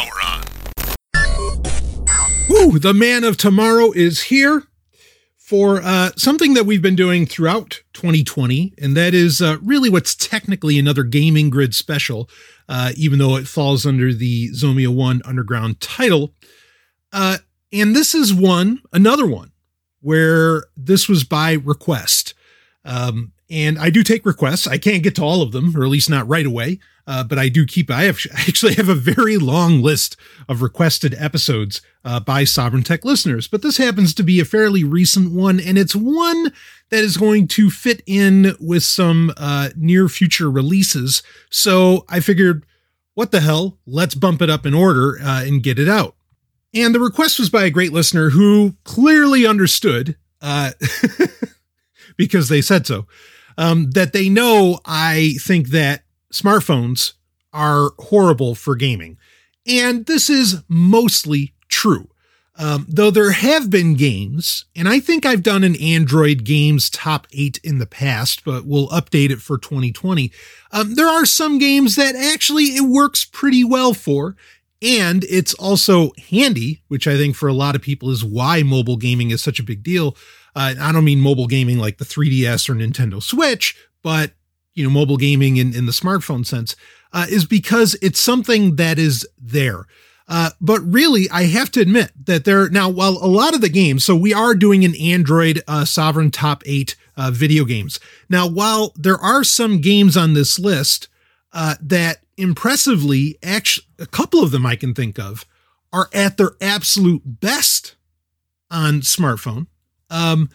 power on. Woo, the man of tomorrow is here for uh, something that we've been doing throughout 2020, and that is uh, really what's technically another Gaming Grid special, uh, even though it falls under the Zomia 1 Underground title. Uh, and this is one, another one, where this was by request. Um, and I do take requests. I can't get to all of them, or at least not right away. Uh, but I do keep. I, have, I actually have a very long list of requested episodes uh, by Sovereign Tech listeners. But this happens to be a fairly recent one, and it's one that is going to fit in with some uh, near future releases. So I figured, what the hell? Let's bump it up in order uh, and get it out. And the request was by a great listener who clearly understood, uh, because they said so um, that they know I think that smartphones are horrible for gaming. And this is mostly true. Um, though there have been games, and I think I've done an Android games top eight in the past, but we'll update it for 2020. Um, there are some games that actually it works pretty well for, and it's also handy, which I think for a lot of people is why mobile gaming is such a big deal. Uh, I don't mean mobile gaming like the 3DS or Nintendo Switch, but you know, mobile gaming in, in the smartphone sense, uh, is because it's something that is there. Uh, but really, I have to admit that there now, while a lot of the games, so we are doing an Android uh, Sovereign Top 8 uh, video games. Now, while there are some games on this list uh, that impressively, actually, a couple of them I can think of are at their absolute best on smartphone. Um,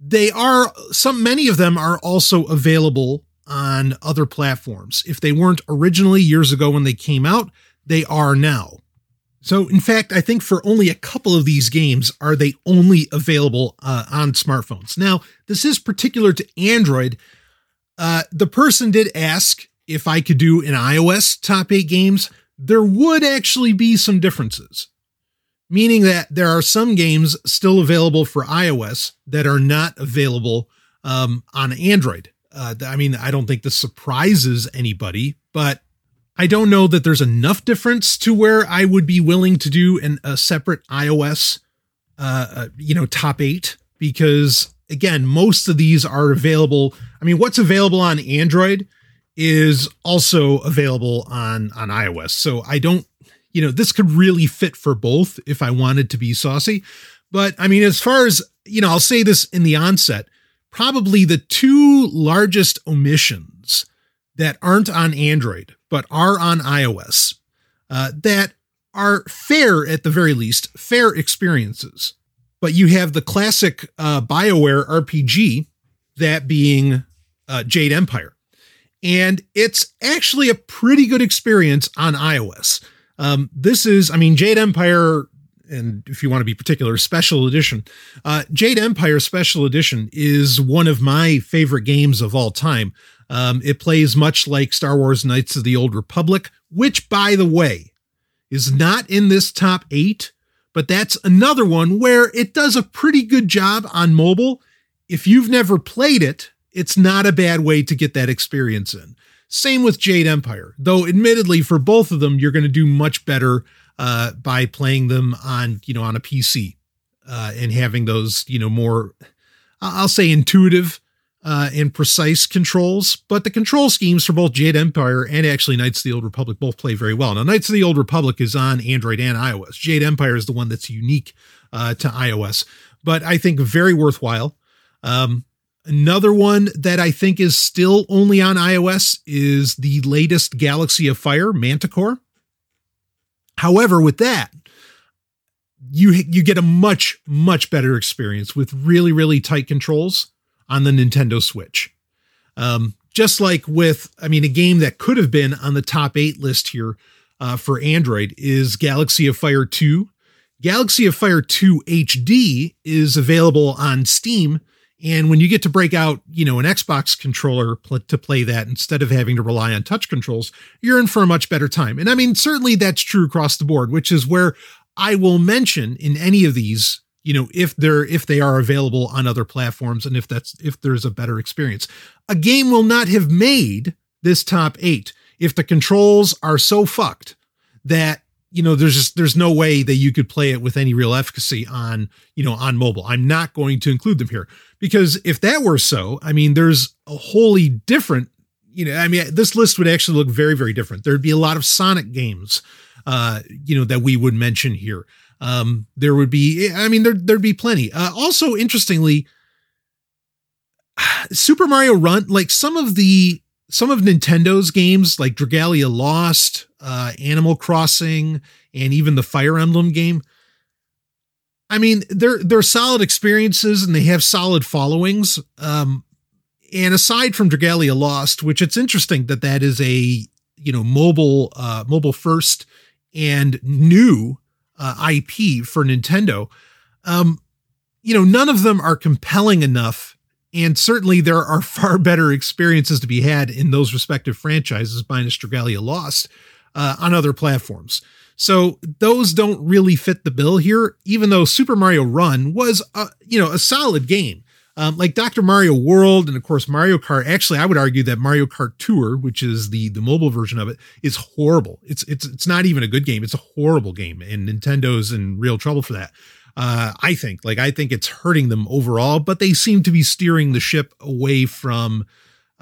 they are some, many of them are also available on other platforms. If they weren't originally years ago when they came out, they are now. So, in fact, I think for only a couple of these games are they only available uh, on smartphones. Now, this is particular to Android. Uh, the person did ask if I could do an iOS top eight games. There would actually be some differences meaning that there are some games still available for iOS that are not available um, on Android. Uh, I mean, I don't think this surprises anybody, but I don't know that there's enough difference to where I would be willing to do an, a separate iOS, uh, uh, you know, top eight because again, most of these are available. I mean, what's available on Android is also available on on iOS. So I don't you know, this could really fit for both if I wanted to be saucy. But I mean, as far as, you know, I'll say this in the onset probably the two largest omissions that aren't on Android, but are on iOS, uh, that are fair at the very least, fair experiences. But you have the classic uh, BioWare RPG, that being uh, Jade Empire. And it's actually a pretty good experience on iOS. Um, this is, I mean, Jade Empire, and if you want to be particular, Special Edition. Uh, Jade Empire Special Edition is one of my favorite games of all time. Um, it plays much like Star Wars Knights of the Old Republic, which, by the way, is not in this top eight, but that's another one where it does a pretty good job on mobile. If you've never played it, it's not a bad way to get that experience in. Same with Jade Empire, though admittedly for both of them, you're going to do much better uh, by playing them on, you know, on a PC uh, and having those, you know, more, I'll say intuitive uh, and precise controls. But the control schemes for both Jade Empire and actually Knights of the Old Republic both play very well. Now, Knights of the Old Republic is on Android and iOS. Jade Empire is the one that's unique uh, to iOS, but I think very worthwhile. Um, Another one that I think is still only on iOS is the latest Galaxy of Fire Manticore. However, with that, you you get a much much better experience with really really tight controls on the Nintendo Switch. Um, just like with, I mean, a game that could have been on the top eight list here uh, for Android is Galaxy of Fire 2. Galaxy of Fire 2 HD is available on Steam and when you get to break out, you know, an Xbox controller pl- to play that instead of having to rely on touch controls, you're in for a much better time. And I mean, certainly that's true across the board, which is where I will mention in any of these, you know, if they're if they are available on other platforms and if that's if there's a better experience. A game will not have made this top 8 if the controls are so fucked that you know, there's just there's no way that you could play it with any real efficacy on, you know, on mobile. I'm not going to include them here because if that were so, I mean, there's a wholly different, you know, I mean, this list would actually look very, very different. There'd be a lot of Sonic games, uh, you know, that we would mention here. Um, there would be, I mean, there, there'd be plenty. Uh, also, interestingly, Super Mario Run, like some of the some of Nintendo's games, like Dragalia Lost, uh, Animal Crossing, and even the Fire Emblem game. I mean, they're they're solid experiences and they have solid followings. Um, and aside from Dragalia Lost, which it's interesting that that is a you know mobile uh, mobile first and new uh, IP for Nintendo. Um, you know, none of them are compelling enough and certainly there are far better experiences to be had in those respective franchises, minus Dragalia Lost, uh, on other platforms. So those don't really fit the bill here, even though Super Mario Run was, a, you know, a solid game. Um, like Dr. Mario World and of course Mario Kart. Actually, I would argue that Mario Kart Tour, which is the the mobile version of it, is horrible. It's it's it's not even a good game. It's a horrible game, and Nintendo's in real trouble for that. Uh, I think, like, I think it's hurting them overall, but they seem to be steering the ship away from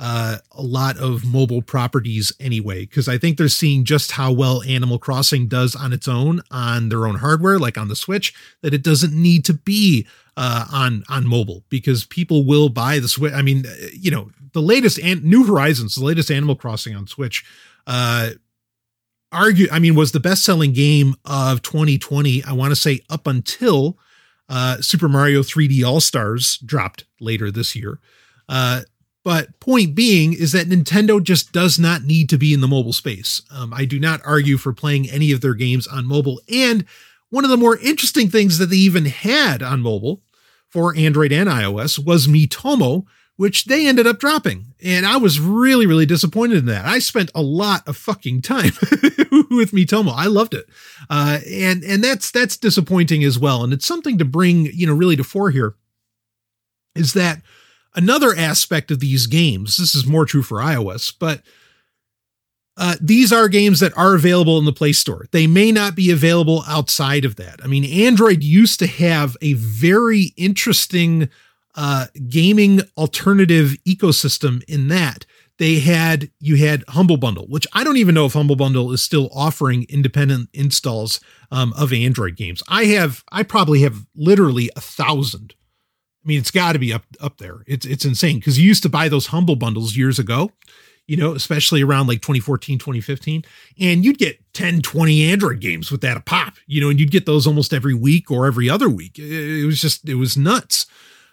uh, a lot of mobile properties anyway, because I think they're seeing just how well Animal Crossing does on its own on their own hardware, like on the Switch, that it doesn't need to be uh, on on mobile because people will buy the Switch. I mean, you know, the latest and New Horizons, the latest Animal Crossing on Switch, uh, argue, I mean, was the best selling game of 2020. I want to say up until uh, Super Mario 3D All Stars dropped later this year. Uh, but point being is that Nintendo just does not need to be in the mobile space. Um, I do not argue for playing any of their games on mobile. And one of the more interesting things that they even had on mobile for Android and iOS was Miitomo, which they ended up dropping. And I was really, really disappointed in that. I spent a lot of fucking time with Miitomo. I loved it. Uh, and, and that's, that's disappointing as well. And it's something to bring, you know, really to fore here is that another aspect of these games, this is more true for iOS, but uh, these are games that are available in the Play Store. They may not be available outside of that. I mean, Android used to have a very interesting uh, gaming alternative ecosystem in that they had you had humble bundle which i don't even know if humble bundle is still offering independent installs um, of android games i have i probably have literally a thousand i mean it's got to be up up there it's it's insane because you used to buy those humble bundles years ago you know especially around like 2014 2015 and you'd get 10 20 android games with that a pop you know and you'd get those almost every week or every other week it was just it was nuts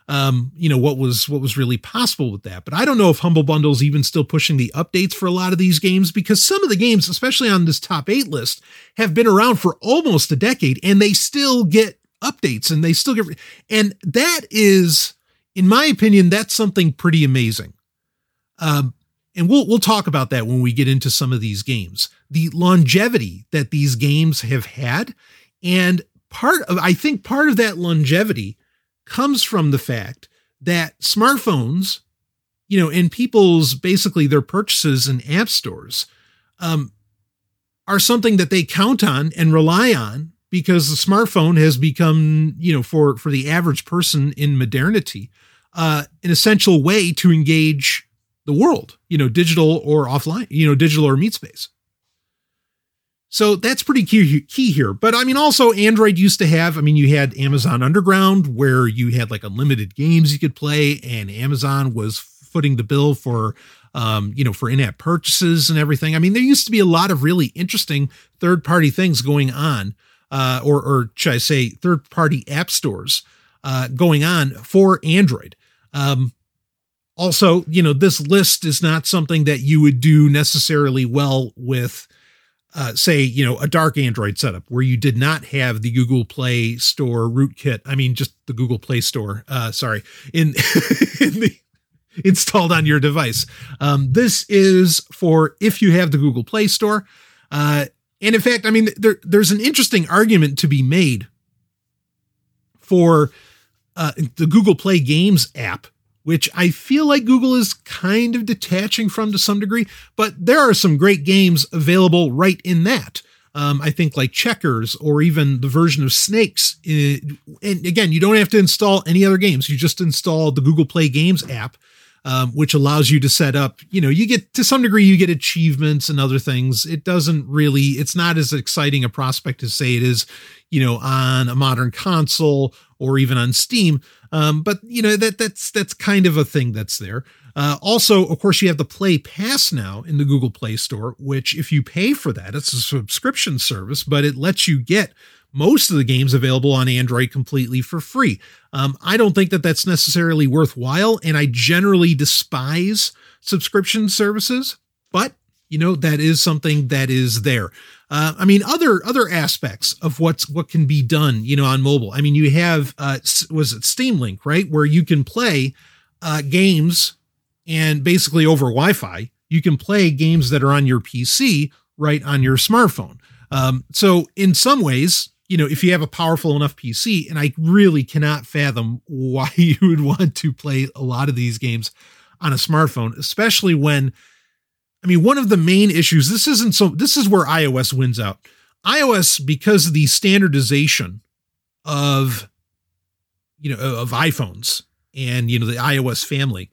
um, you know what was what was really possible with that. But I don't know if Humble Bundle's even still pushing the updates for a lot of these games because some of the games, especially on this top eight list, have been around for almost a decade and they still get updates and they still get and that is, in my opinion, that's something pretty amazing. Um, and we'll we'll talk about that when we get into some of these games. The longevity that these games have had, and part of I think part of that longevity comes from the fact that smartphones, you know, and people's basically their purchases in app stores um, are something that they count on and rely on because the smartphone has become, you know, for for the average person in modernity, uh, an essential way to engage the world, you know, digital or offline, you know, digital or meet space. So that's pretty key, key here. But I mean, also Android used to have, I mean, you had Amazon Underground where you had like unlimited games you could play and Amazon was footing the bill for, um, you know, for in-app purchases and everything. I mean, there used to be a lot of really interesting third party things going on, uh, or, or should I say third party app stores, uh, going on for Android. Um, also, you know, this list is not something that you would do necessarily well with, uh, say, you know, a dark Android setup where you did not have the Google Play Store rootkit. I mean, just the Google Play Store. Uh, sorry, in, in the installed on your device. Um, this is for if you have the Google Play Store. Uh, and in fact, I mean, there, there's an interesting argument to be made for uh, the Google Play Games app which I feel like Google is kind of detaching from to some degree, but there are some great games available right in that. Um, I think like checkers or even the version of snakes. Eh, and again, you don't have to install any other games. You just install the Google Play Games app um, which allows you to set up, you know, you get to some degree, you get achievements and other things. It doesn't really, it's not as exciting a prospect as say it is, you know, on a modern console or even on Steam. Um, but you know, that that's, that's kind of a thing that's there. Uh, also, of course, you have the Play Pass now in the Google Play Store, which if you pay for that, it's a subscription service, but it lets you get most of the games available on Android completely for free. Um, I don't think that that's necessarily worthwhile, and I generally despise subscription services, but you know that is something that is there. Uh, I mean, other other aspects of what's what can be done, you know, on mobile. I mean, you have uh, was it Steam Link, right, where you can play uh, games and basically over Wi-Fi, you can play games that are on your PC right on your smartphone. Um, so in some ways, you know, if you have a powerful enough PC, and I really cannot fathom why you would want to play a lot of these games on a smartphone, especially when, I mean, one of the main issues, this isn't so, this is where iOS wins out. iOS, because of the standardization of, you know, of iPhones and, you know, the iOS family,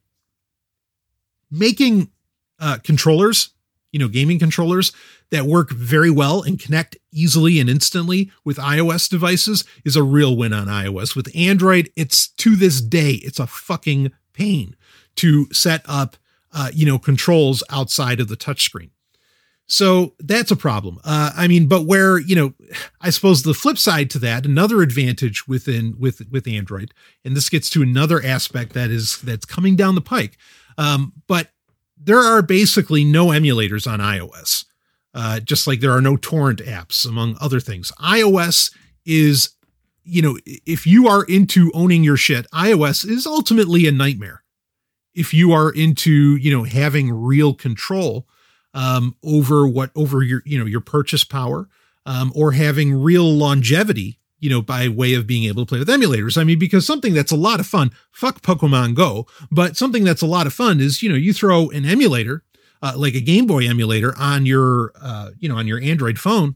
making uh, controllers, you know, gaming controllers that work very well and connect easily and instantly with iOS devices is a real win on iOS. With Android, it's to this day, it's a fucking pain to set up, uh, you know, controls outside of the touchscreen. So that's a problem. Uh, I mean, but where you know, I suppose the flip side to that, another advantage within with with Android, and this gets to another aspect that is that's coming down the pike. Um, but there are basically no emulators on iOS uh, just like there are no torrent apps, among other things. iOS is, you know, if you are into owning your shit, iOS is ultimately a nightmare. If you are into, you know, having real control um, over what over your, you know, your purchase power, um, or having real longevity, you know, by way of being able to play with emulators. I mean, because something that's a lot of fun, fuck Pokemon Go, but something that's a lot of fun is, you know, you throw an emulator uh, like a Game Boy emulator on your, uh, you know, on your Android phone,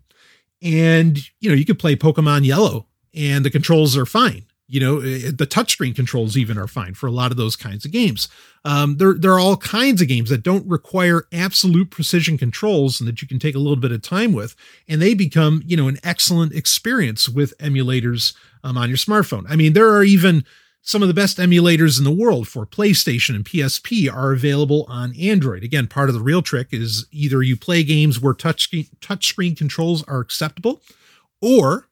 and you know you could play Pokemon Yellow, and the controls are fine. You know, eh, the touchscreen controls even are fine for a lot of those kinds of games. Um, there, there are all kinds of games that don't require absolute precision controls and that you can take a little bit of time with, and they become, you know, an excellent experience with emulators um, on your smartphone. I mean, there are even some of the best emulators in the world for PlayStation and PSP are available on Android. Again, part of the real trick is either you play games where touchscreen touchscreen controls are acceptable, or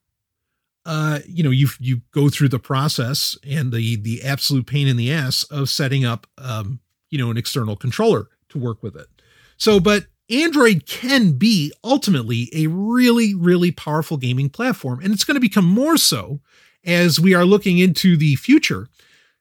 uh, you know you you go through the process and the the absolute pain in the ass of setting up um, you know an external controller to work with it. So, but Android can be ultimately a really, really powerful gaming platform, and it's going to become more so as we are looking into the future,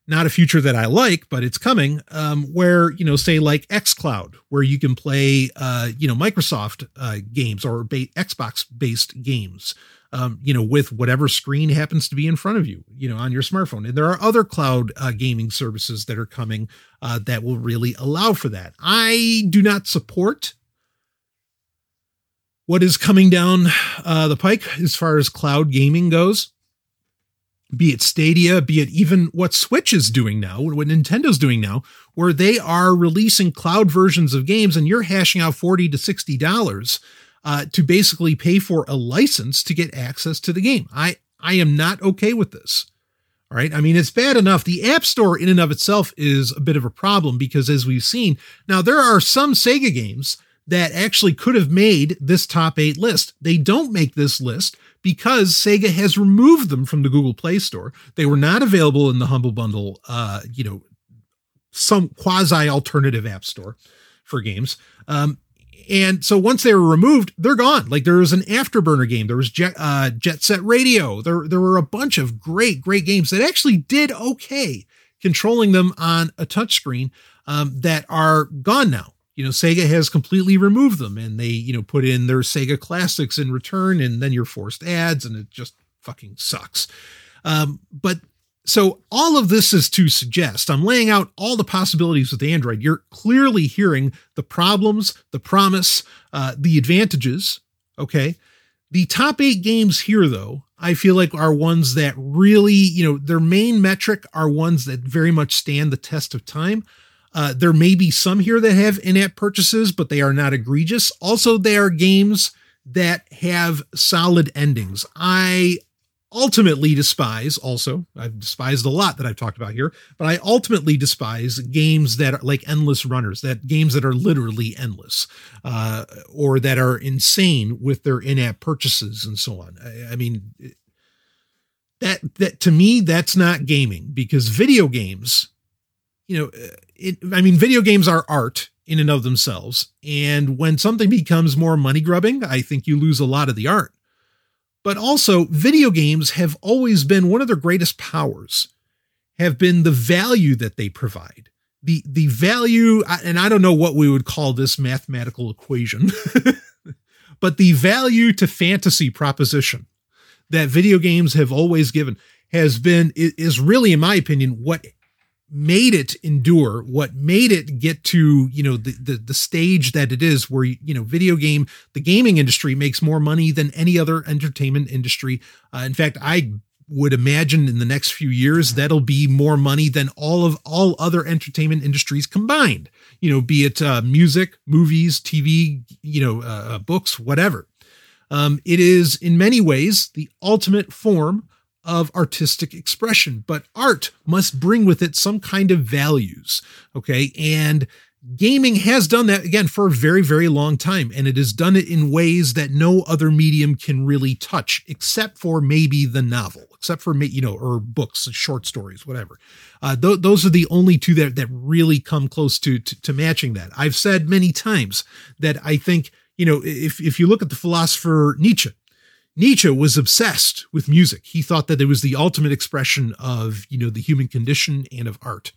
not a future that I like, but it's coming, um, where, you know, say like xCloud, where you can play, uh, you know, Microsoft uh, games or ba- Xbox based games. Um, you know, with whatever screen happens to be in front of you, you know, on your smartphone. And there are other cloud uh, gaming services that are coming uh, that will really allow for that. I do not support what is coming down uh, the pike as far as cloud gaming goes be it Stadia, be it even what Switch is doing now, what Nintendo's doing now, where they are releasing cloud versions of games and you're hashing out 40 to $60 uh, to basically pay for a license to get access to the game. I, I am not okay with this. All right. I mean, it's bad enough. The App Store, in and of itself, is a bit of a problem because, as we've seen, now there are some Sega games that actually could have made this top eight list. They don't make this list because Sega has removed them from the Google Play Store. They were not available in the Humble Bundle, uh, you know, some quasi alternative app store for games. Um, and so once they were removed, they're gone. Like there was an Afterburner game, there was Jet, uh, Jet Set Radio, there there were a bunch of great great games that actually did okay controlling them on a touchscreen um, that are gone now you know, Sega has completely removed them and they, you know, put in their Sega classics in return and then you're forced ads and it just fucking sucks. Um, but so all of this is to suggest I'm laying out all the possibilities with Android. You're clearly hearing the problems, the promise, uh, the advantages. Okay. The top eight games here, though, I feel like are ones that really, you know, their main metric are ones that very much stand the test of time. Uh, there may be some here that have in app purchases, but they are not egregious. Also, they are games that have solid endings. I ultimately despise also i've despised a lot that i've talked about here but i ultimately despise games that are like endless runners that games that are literally endless uh, or that are insane with their in-app purchases and so on i, I mean that that to me that's not gaming because video games you know it, i mean video games are art in and of themselves and when something becomes more money grubbing i think you lose a lot of the art but also, video games have always been one of their greatest powers, have been the value that they provide. The, the value, and I don't know what we would call this mathematical equation, but the value to fantasy proposition that video games have always given has been, is really, in my opinion, what made it endure what made it get to you know the, the the stage that it is where you know video game the gaming industry makes more money than any other entertainment industry. Uh, in fact i would imagine in the next few years that'll be more money than all of all other entertainment industries combined you know be it uh, music movies tv you know uh, uh, books whatever. Um, it is in many ways the ultimate form of artistic expression, but art must bring with it some kind of values. Okay. And gaming has done that again for a very, very long time. And it has done it in ways that no other medium can really touch, except for maybe the novel, except for, you know, or books, short stories, whatever. Uh, th- those are the only two that, that really come close to, to, to matching that. I've said many times that I think, you know, if, if you look at the philosopher Nietzsche, Nietzsche was obsessed with music. He thought that it was the ultimate expression of, you know, the human condition and of art.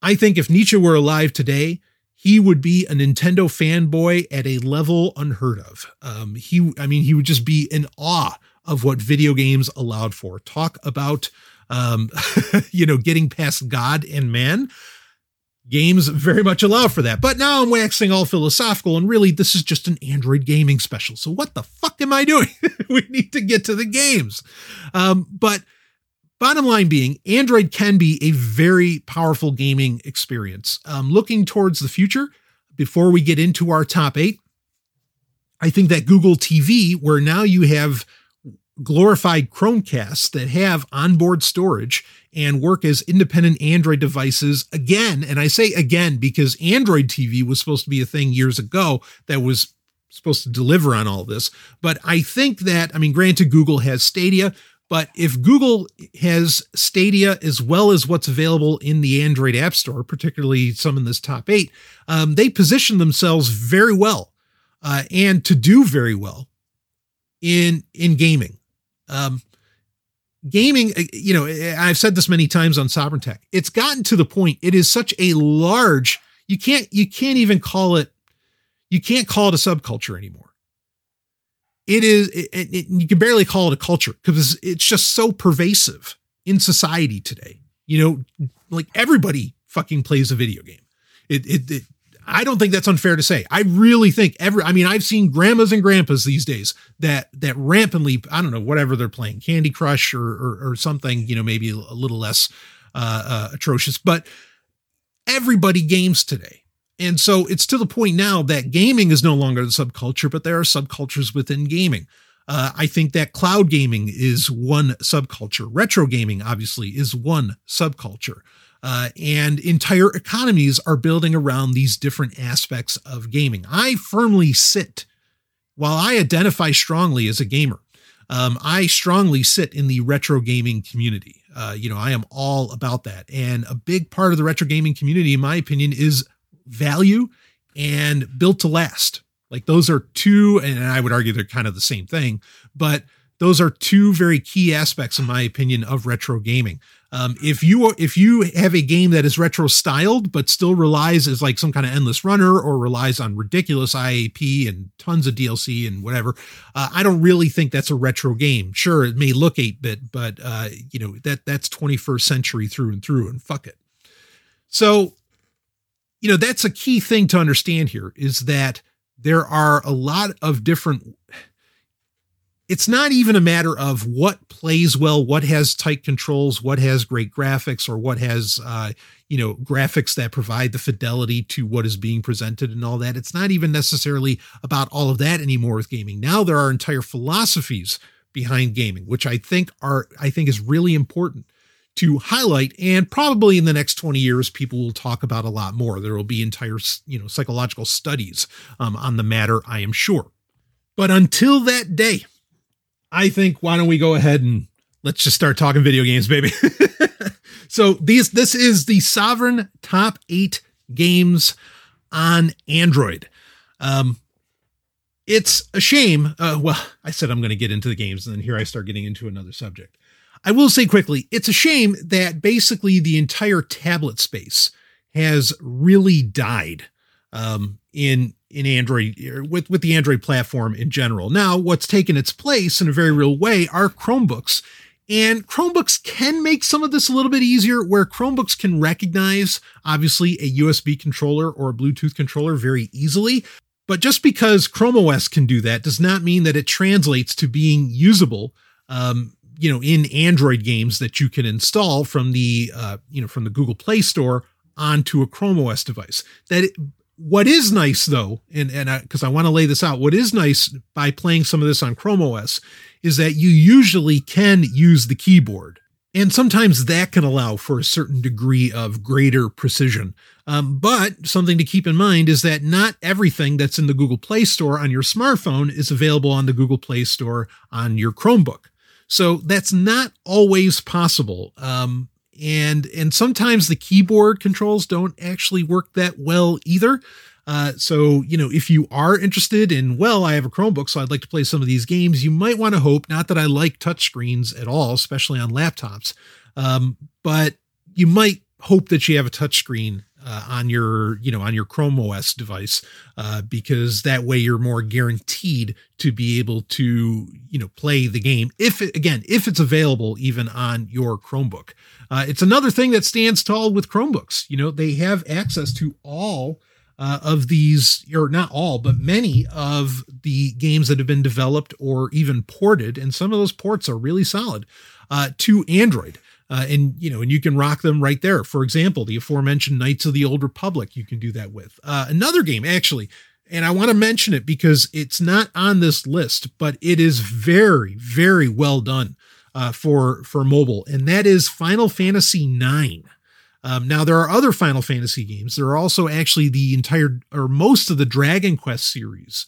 I think if Nietzsche were alive today, he would be a Nintendo fanboy at a level unheard of. Um, he, I mean, he would just be in awe of what video games allowed for. Talk about, um, you know, getting past God and man games very much allow for that. But now I'm waxing all philosophical, and really, this is just an Android gaming special. So what the fuck am I doing? we need to get to the games. Um, but bottom line being, Android can be a very powerful gaming experience. Um, looking towards the future, before we get into our top eight, I think that Google TV, where now you have glorified Chromecasts that have onboard storage and work as independent Android devices again. And I say again because Android TV was supposed to be a thing years ago that was supposed to deliver on all this. But I think that, I mean, granted, Google has Stadia, but if Google has Stadia as well as what's available in the Android App Store, particularly some in this top eight, um, they position themselves very well uh, and to do very well in in gaming. Um, gaming, uh, you know, I've said this many times on Sovereign Tech. It's gotten to the point. It is such a large. You can't. You can't even call it. You can't call it a subculture anymore. It is. It, it, you can barely call it a culture because it's just so pervasive in society today. You know, like everybody fucking plays a video game. It, it, it I don't think that's unfair to say. I really think every I mean I've seen grandmas and grandpas these days that that rampantly I don't know whatever they're playing Candy Crush or or, or something you know maybe a little less uh, uh, atrocious, but everybody games today. And so it's to the point now that gaming is no longer the subculture, but there are subcultures within gaming. Uh, I think that cloud gaming is one subculture. Retro gaming, obviously, is one subculture. Uh, and entire economies are building around these different aspects of gaming. I firmly sit, while I identify strongly as a gamer, um, I strongly sit in the retro gaming community. Uh, you know, I am all about that. And a big part of the retro gaming community, in my opinion, is value and built to last. Like those are two, and I would argue they're kind of the same thing, but those are two very key aspects, in my opinion, of retro gaming. Um, if you if you have a game that is retro styled but still relies as like some kind of endless runner or relies on ridiculous IAP and tons of DLC and whatever, uh, I don't really think that's a retro game. Sure, it may look eight bit, but uh, you know that that's 21st century through and through, and fuck it. So, you know that's a key thing to understand here is that there are a lot of different it's not even a matter of what plays well, what has tight controls, what has great graphics, or what has uh, you know graphics that provide the fidelity to what is being presented and all that. It's not even necessarily about all of that anymore with gaming. Now there are entire philosophies behind gaming, which I think are I think is really important to highlight and probably in the next 20 years people will talk about a lot more there will be entire you know psychological studies um, on the matter i am sure but until that day I think why don't we go ahead and let's just start talking video games, baby. so these this is the sovereign top eight games on Android. Um, it's a shame. Uh, well, I said I'm going to get into the games, and then here I start getting into another subject. I will say quickly, it's a shame that basically the entire tablet space has really died um, in in Android with with the Android platform in general. Now, what's taken its place in a very real way are Chromebooks. And Chromebooks can make some of this a little bit easier where Chromebooks can recognize obviously a USB controller or a Bluetooth controller very easily. But just because Chrome OS can do that does not mean that it translates to being usable um, you know in Android games that you can install from the uh, you know from the Google Play Store onto a Chrome OS device. That what is nice though, and and because I, I want to lay this out, what is nice by playing some of this on Chrome OS is that you usually can use the keyboard, and sometimes that can allow for a certain degree of greater precision. Um, but something to keep in mind is that not everything that's in the Google Play Store on your smartphone is available on the Google Play Store on your Chromebook. So that's not always possible. Um, and and sometimes the keyboard controls don't actually work that well either. Uh, so you know, if you are interested in, well, I have a Chromebook, so I'd like to play some of these games. You might want to hope. Not that I like touchscreens at all, especially on laptops, um, but you might hope that you have a touchscreen uh, on your you know on your Chrome OS device uh, because that way you're more guaranteed to be able to you know play the game if it, again if it's available even on your Chromebook. Uh, it's another thing that stands tall with Chromebooks. You know they have access to all. Uh, of these, or not all, but many of the games that have been developed or even ported, and some of those ports are really solid uh, to Android. Uh, and you know, and you can rock them right there. For example, the aforementioned Knights of the Old Republic, you can do that with. Uh, another game, actually, and I want to mention it because it's not on this list, but it is very, very well done uh, for for mobile, and that is Final Fantasy IX. Um, now there are other Final Fantasy games. There are also actually the entire or most of the Dragon Quest series,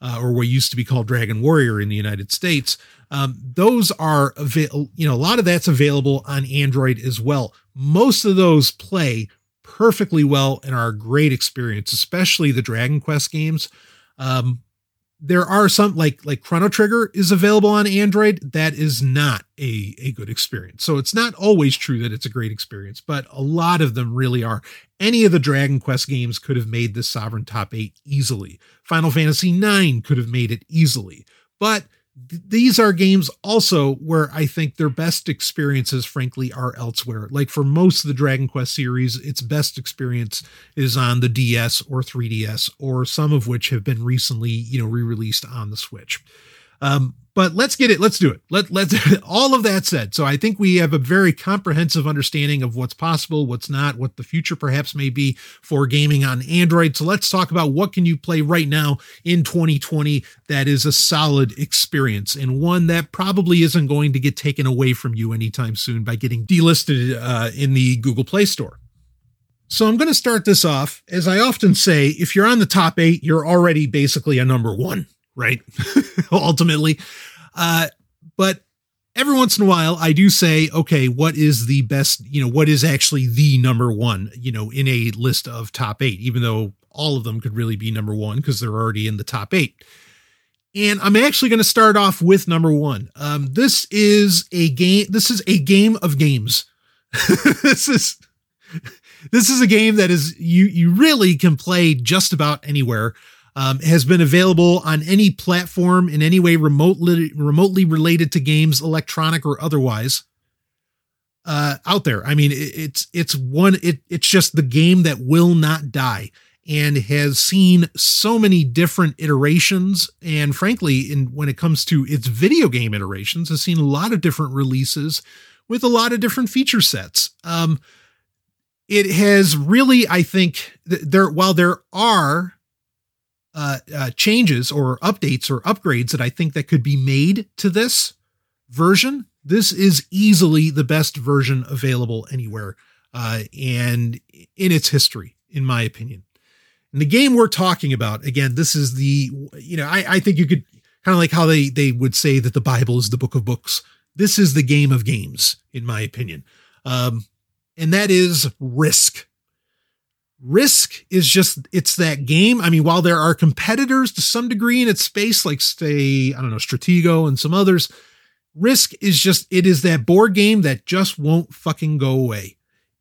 uh, or what used to be called Dragon Warrior in the United States. Um, those are available, you know, a lot of that's available on Android as well. Most of those play perfectly well and are a great experience, especially the Dragon Quest games. Um, there are some like like Chrono Trigger is available on Android. That is not a a good experience. So it's not always true that it's a great experience, but a lot of them really are. Any of the Dragon Quest games could have made this Sovereign Top 8 easily. Final Fantasy 9 could have made it easily. But these are games also where I think their best experiences, frankly, are elsewhere. Like for most of the Dragon Quest series, its best experience is on the DS or 3DS, or some of which have been recently, you know, re-released on the Switch. Um, but let's get it. Let's do it. Let let's all of that said. So I think we have a very comprehensive understanding of what's possible, what's not, what the future perhaps may be for gaming on Android. So let's talk about what can you play right now in 2020 that is a solid experience and one that probably isn't going to get taken away from you anytime soon by getting delisted uh, in the Google Play Store. So I'm going to start this off. As I often say, if you're on the top eight, you're already basically a number one right? Ultimately. Uh, but every once in a while, I do say, okay, what is the best, you know, what is actually the number one, you know, in a list of top eight, even though all of them could really be number one because they're already in the top eight. And I'm actually going to start off with number one. Um, this is a game. This is a game of games. this is this is a game that is you you really can play just about anywhere um, has been available on any platform in any way remotely remotely related to games, electronic or otherwise. Uh, out there, I mean, it, it's it's one. It it's just the game that will not die. and has seen so many different iterations and frankly in when it comes to its video game iterations has seen a lot of different releases with a lot of different feature sets um, it has really i think there while there are uh, uh, changes or updates or upgrades that i think that could be made to this version this is easily the best version available anywhere uh, and in its history in my opinion and the game we're talking about, again, this is the, you know, I, I think you could kind of like how they they would say that the Bible is the book of books. This is the game of games, in my opinion. Um, and that is Risk. Risk is just, it's that game. I mean, while there are competitors to some degree in its space, like say, I don't know, Stratego and some others, Risk is just, it is that board game that just won't fucking go away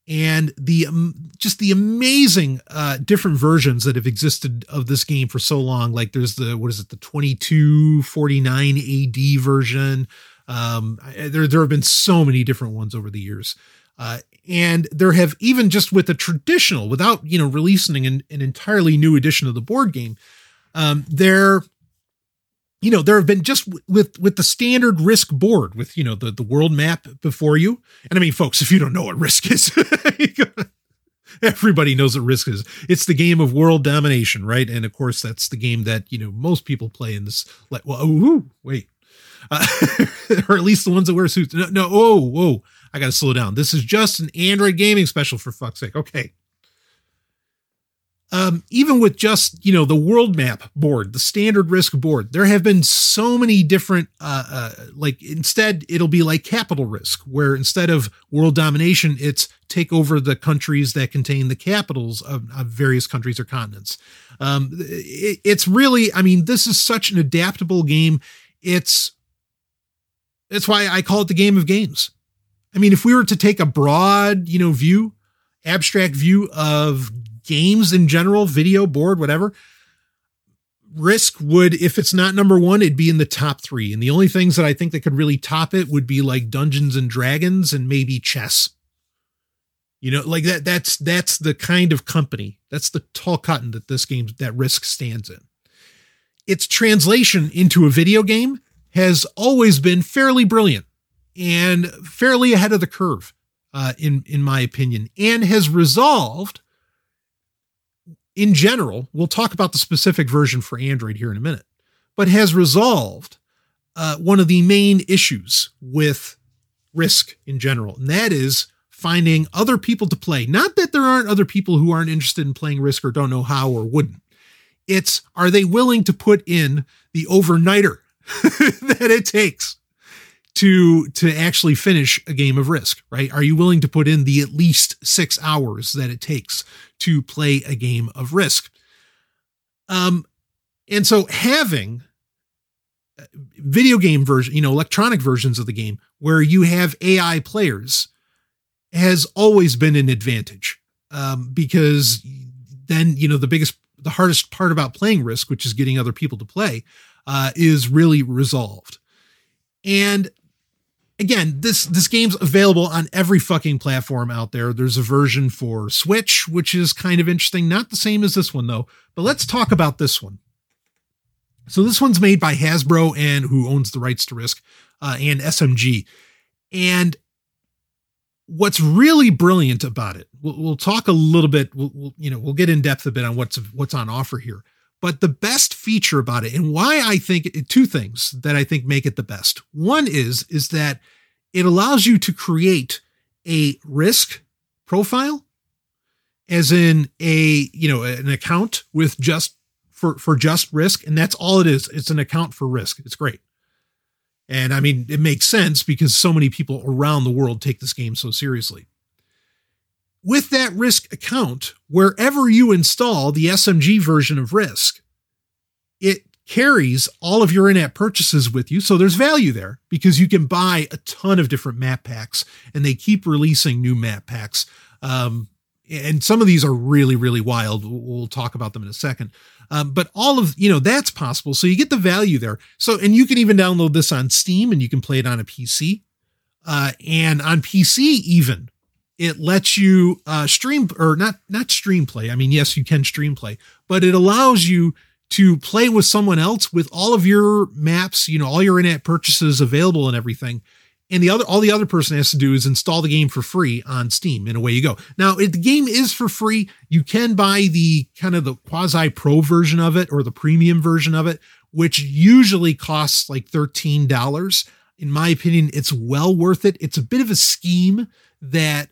and the um, just the amazing uh, different versions that have existed of this game for so long. Like there's the what is it the 2249 AD version. Um, there there have been so many different ones over the years. Uh, and there have even just with the traditional, without you know releasing an, an entirely new edition of the board game, um, there you know there have been just with with the standard risk board with you know the the world map before you. And i mean folks if you don't know what risk is everybody knows what risk is. It's the game of world domination right? And of course that's the game that you know most people play in this like well ooh, wait. Uh, or at least the ones that wear suits. No no oh whoa i gotta slow down. This is just an android gaming special for fuck's sake. Okay. Um, even with just you know the world map board the standard risk board there have been so many different uh, uh, like instead it'll be like capital risk where instead of world domination it's take over the countries that contain the capitals of, of various countries or continents. Um, it, it's really i mean this is such an adaptable game. It's that's why i call it the game of games i mean if we were to take a broad you know view abstract view of games in general, video, board, whatever, Risk would, if it's not number one, it'd be in the top three. And the only things that I think that could really top it would be like Dungeons and Dragons and maybe chess. You know, like that, that's, that's the kind of company, that's the tall cotton that this game, that Risk stands in. Its translation into a video game has always been fairly brilliant and fairly ahead of the curve, uh, in, in my opinion, and has resolved in general, we'll talk about the specific version for Android here in a minute, but has resolved uh, one of the main issues with risk in general, and that is finding other people to play. Not that there aren't other people who aren't interested in playing risk or don't know how or wouldn't. It's are they willing to put in the overnighter that it takes to to actually finish a game of risk right? Are you willing to put in the at least six hours that it takes to play a game of risk? Um and so having uh, video game version you know electronic versions of the game where you have ai players has always been an advantage um, because then you know the biggest the hardest part about playing risk which is getting other people to play uh, is really resolved. And again, this this game's available on every fucking platform out there. There's a version for Switch, which is kind of interesting. Not the same as this one though. But let's talk about this one. So this one's made by Hasbro and who owns the rights to Risk uh, and SMG. And what's really brilliant about it, we'll, we'll talk a little bit. We'll, we'll, you know we'll get in depth a bit on what's what's on offer here. But the best feature about it and why I think two things that I think make it the best. One is is that it allows you to create a risk profile as in a, you know, an account with just for for just risk and that's all it is. It's an account for risk. It's great. And I mean, it makes sense because so many people around the world take this game so seriously with that risk account, wherever you install the SMG version of risk, it carries all of your in-app purchases with you. So there's value there because you can buy a ton of different map packs and they keep releasing new map packs. Um, and some of these are really, really wild. We'll talk about them in a second. Um, but all of, you know, that's possible. So you get the value there. So, and you can even download this on Steam and you can play it on a PC. Uh, and on PC, even it lets you uh, stream or not not stream play. I mean, yes, you can stream play, but it allows you to play with someone else with all of your maps, you know, all your in-app purchases available and everything. And the other, all the other person has to do is install the game for free on Steam, and away you go. Now, if the game is for free, you can buy the kind of the quasi pro version of it or the premium version of it, which usually costs like thirteen dollars. In my opinion, it's well worth it. It's a bit of a scheme that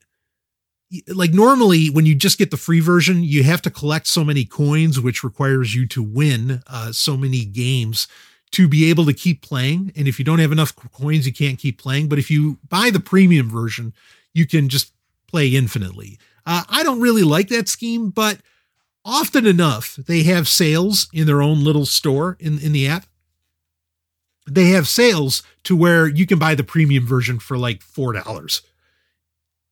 like normally when you just get the free version you have to collect so many coins which requires you to win uh, so many games to be able to keep playing. And if you don't have enough coins you can't keep playing. But if you buy the premium version you can just play infinitely. Uh, i don't really like that scheme but often enough they have sales in their own little store in, in the app. They have sales to where you can buy the premium version for like four dollars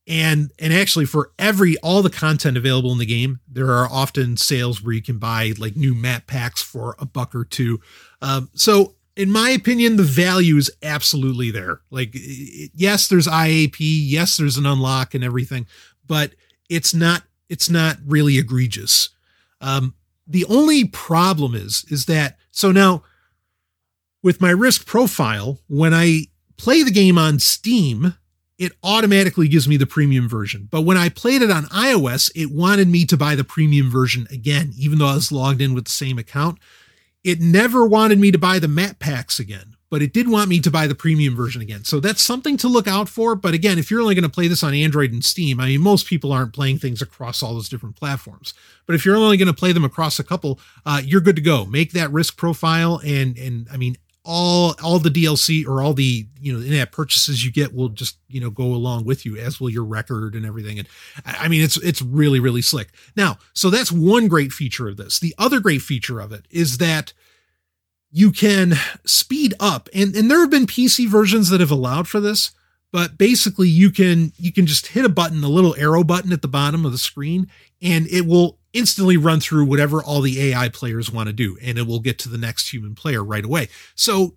and and actually for every all the content available in the game there are often sales where you can buy like new map packs for a buck or two. Um, so in my opinion the value is absolutely there. Like yes there's iap yes there's an unlock and everything but it's not it's not really egregious. Um, the only problem is is that so now with my risk profile when i play the game on steam it automatically gives me the premium version. But when I played it on iOS, it wanted me to buy the premium version again, even though I was logged in with the same account. It never wanted me to buy the map packs again, but it did want me to buy the premium version again. So that's something to look out for. But again, if you're only going to play this on Android and Steam, I mean, most people aren't playing things across all those different platforms. But if you're only going to play them across a couple, uh, you're good to go. Make that risk profile, and and I mean, all all the DLC or all the you know in-app purchases you get will just you know go along with you as will your record and everything and I mean it's it's really really slick. Now, so that's one great feature of this. The other great feature of it is that you can speed up and and there have been PC versions that have allowed for this, but basically you can you can just hit a button, a little arrow button at the bottom of the screen and it will instantly run through whatever all the AI players want to do, and it will get to the next human player right away. So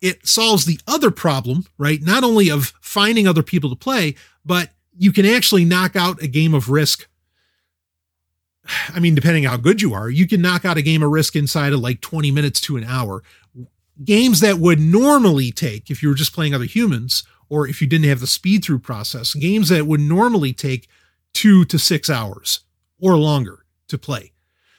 it solves the other problem, right? Not only of finding other people to play, but you can actually knock out a game of risk. I mean, depending how good you are, you can knock out a game of risk inside of like 20 minutes to an hour. Games that would normally take, if you were just playing other humans, or if you didn't have the speed through process, games that would normally take two to six hours or longer to play.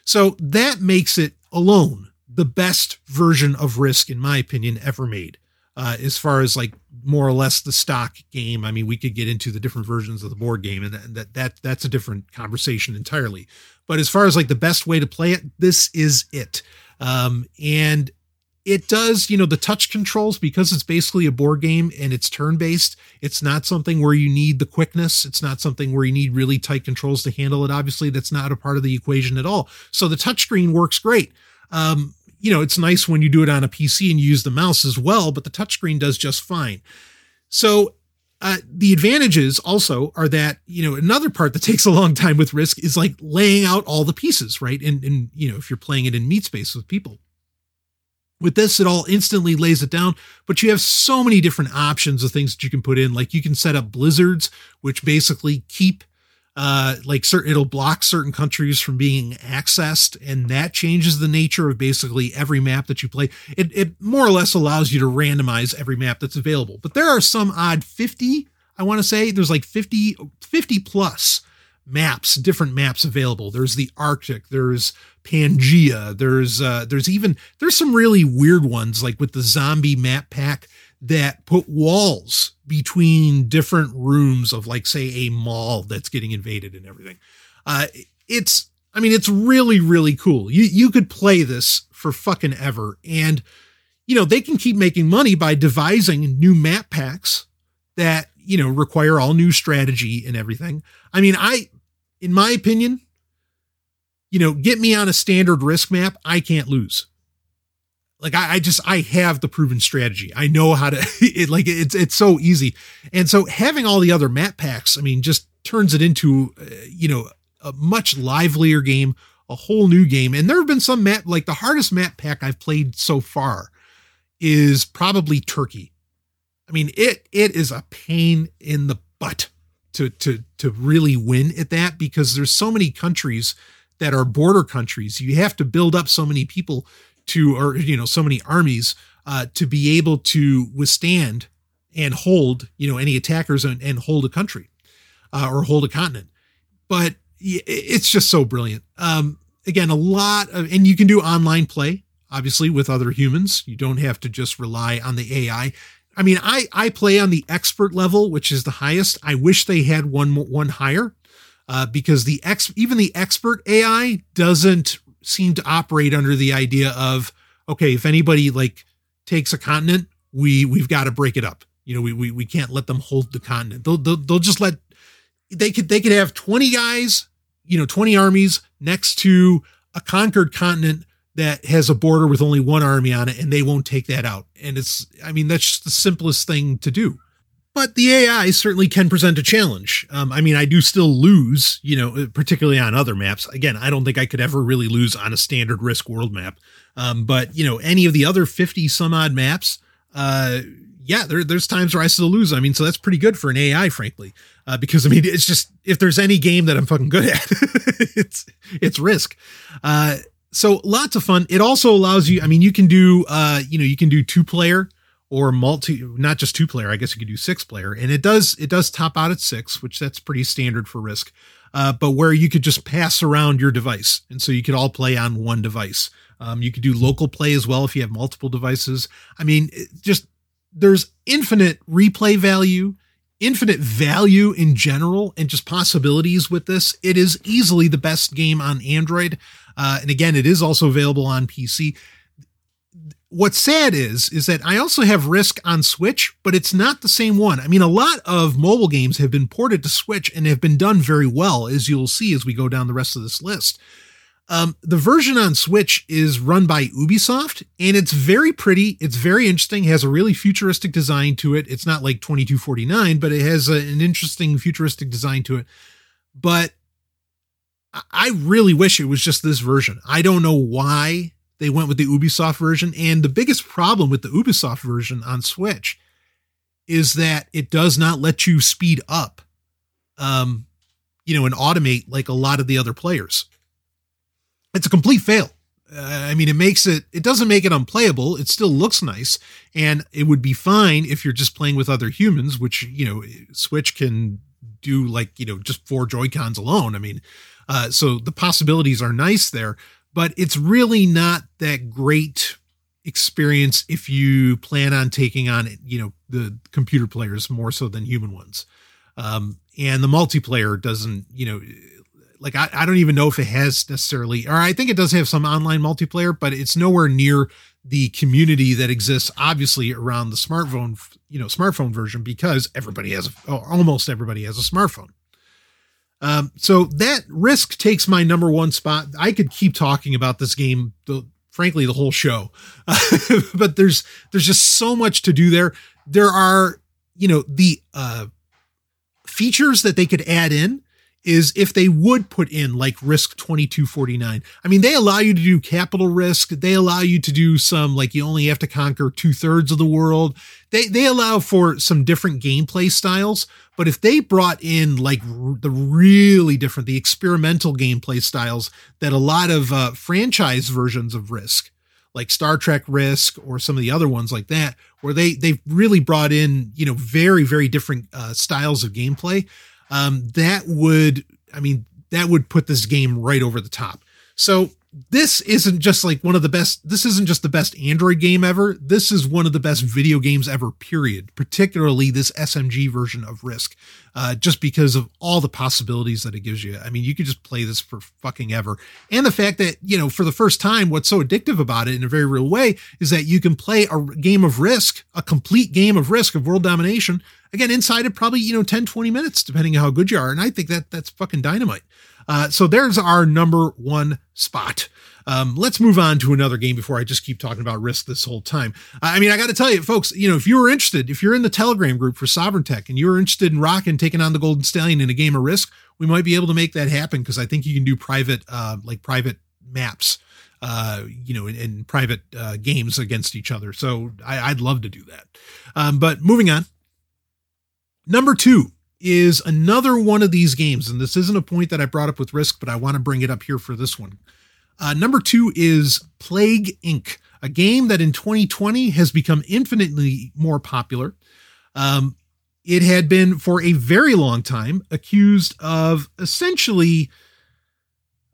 So that makes it alone the best version of Risk, in my opinion, ever made. Uh, as far as like more or less the stock game, I mean, we could get into the different versions of the board game, and that, that that that's a different conversation entirely. But as far as like the best way to play it, this is it. Um, and it does, you know, the touch controls because it's basically a board game and it's turn based. It's not something where you need the quickness. It's not something where you need really tight controls to handle it. Obviously, that's not a part of the equation at all. So the touchscreen works great. Um, you know, it's nice when you do it on a PC and you use the mouse as well, but the touchscreen does just fine. So uh, the advantages also are that you know another part that takes a long time with risk is like laying out all the pieces right and and you know if you're playing it in meat space with people with this, it all instantly lays it down, but you have so many different options of things that you can put in. Like you can set up blizzards, which basically keep uh, like certain, it'll block certain countries from being accessed, and that changes the nature of basically every map that you play. It, it more or less allows you to randomize every map that's available. But there are some odd 50, I want to say, there's like 50, 50 plus maps, different maps available. There's the Arctic, there's Pangea, there's uh there's even there's some really weird ones like with the zombie map pack that put walls between different rooms of like say a mall that's getting invaded and everything. Uh it's I mean it's really really cool. You you could play this for fucking ever and you know they can keep making money by devising new map packs that you know require all new strategy and everything. I mean I in my opinion, you know, get me on a standard risk map, I can't lose. Like I, I just I have the proven strategy. I know how to it like it's it's so easy. And so having all the other map packs, I mean, just turns it into uh, you know, a much livelier game, a whole new game. And there have been some map like the hardest map pack I've played so far is probably Turkey. I mean, it it is a pain in the butt to to to really win at that because there's so many countries that are border countries. You have to build up so many people to, or you know, so many armies uh, to be able to withstand and hold, you know, any attackers and, and hold a country uh, or hold a continent. But it's just so brilliant. Um, again, a lot of, and you can do online play, obviously, with other humans. You don't have to just rely on the AI. I mean, I I play on the expert level, which is the highest. I wish they had one one higher, uh, because the ex even the expert AI doesn't seem to operate under the idea of okay, if anybody like takes a continent, we we've got to break it up. You know, we we we can't let them hold the continent. They'll they'll, they'll just let they could they could have 20 guys, you know, 20 armies next to a conquered continent that has a border with only one army on it and they won't take that out. And it's I mean that's just the simplest thing to do. But the AI certainly can present a challenge. Um, I mean, I do still lose, you know, particularly on other maps. Again, I don't think I could ever really lose on a standard risk world map. Um, but you know, any of the other 50 some odd maps, uh, yeah, there, there's times where I still lose. I mean, so that's pretty good for an AI, frankly, uh, because I mean, it's just if there's any game that I'm fucking good at, it's it's Risk. Uh, so lots of fun. It also allows you. I mean, you can do, uh, you know, you can do two player or multi, not just two player. I guess you could do six player, and it does it does top out at six, which that's pretty standard for Risk. Uh, but where you could just pass around your device, and so you could all play on one device. Um, you could do local play as well if you have multiple devices. I mean, just there's infinite replay value, infinite value in general, and just possibilities with this. It is easily the best game on Android. Uh, and again, it is also available on PC. What's sad is, is that I also have Risk on Switch, but it's not the same one. I mean, a lot of mobile games have been ported to Switch and have been done very well, as you'll see as we go down the rest of this list. Um, the version on Switch is run by Ubisoft, and it's very pretty. It's very interesting. It has a really futuristic design to it. It's not like 2249, but it has a, an interesting futuristic design to it. But I really wish it was just this version. I don't know why they went with the Ubisoft version. And the biggest problem with the Ubisoft version on Switch is that it does not let you speed up, um, you know, and automate like a lot of the other players it's a complete fail. Uh, I mean, it makes it, it doesn't make it unplayable. It still looks nice. And it would be fine if you're just playing with other humans, which, you know, Switch can do like, you know, just four Joy-Cons alone. I mean, uh, so the possibilities are nice there, but it's really not that great experience if you plan on taking on, you know, the computer players more so than human ones. Um, and the multiplayer doesn't, you know, like I, I don't even know if it has necessarily or i think it does have some online multiplayer but it's nowhere near the community that exists obviously around the smartphone you know smartphone version because everybody has almost everybody has a smartphone um, so that risk takes my number one spot i could keep talking about this game the, frankly the whole show but there's there's just so much to do there there are you know the uh features that they could add in is if they would put in like risk 2249. I mean, they allow you to do capital risk. They allow you to do some like you only have to conquer two thirds of the world. They, they allow for some different gameplay styles. But if they brought in like r- the really different, the experimental gameplay styles that a lot of uh, franchise versions of risk, like Star Trek Risk or some of the other ones like that, where they they've really brought in you know very very different uh, styles of gameplay um, that would, I mean, that would put this game right over the top. So this isn't just like one of the best this isn't just the best android game ever. This is one of the best video games ever period. Particularly this smg version of risk uh, just because of all the possibilities that it gives you. I mean you could just play this for fucking ever. And the fact that you know for the first time what's so addictive about it in a very real way is that you can play a game of risk a complete game of risk of world domination again inside of probably you know 10 20 minutes depending on how good you are. And i think that that's fucking dynamite uh, so there's our number one spot. Um, let's move on to another game before I just keep talking about risk this whole time. I mean, I got to tell you, folks, you know, if you were interested, if you're in the Telegram group for Sovereign Tech and you're interested in rocking, taking on the Golden Stallion in a game of risk, we might be able to make that happen because I think you can do private, uh, like private maps, uh, you know, in, in private uh, games against each other. So I, would love to do that. Um, but moving on. Number two, is another one of these games, and this isn't a point that I brought up with Risk, but I want to bring it up here for this one. Uh, number two is Plague Inc., a game that in 2020 has become infinitely more popular. Um, it had been for a very long time accused of essentially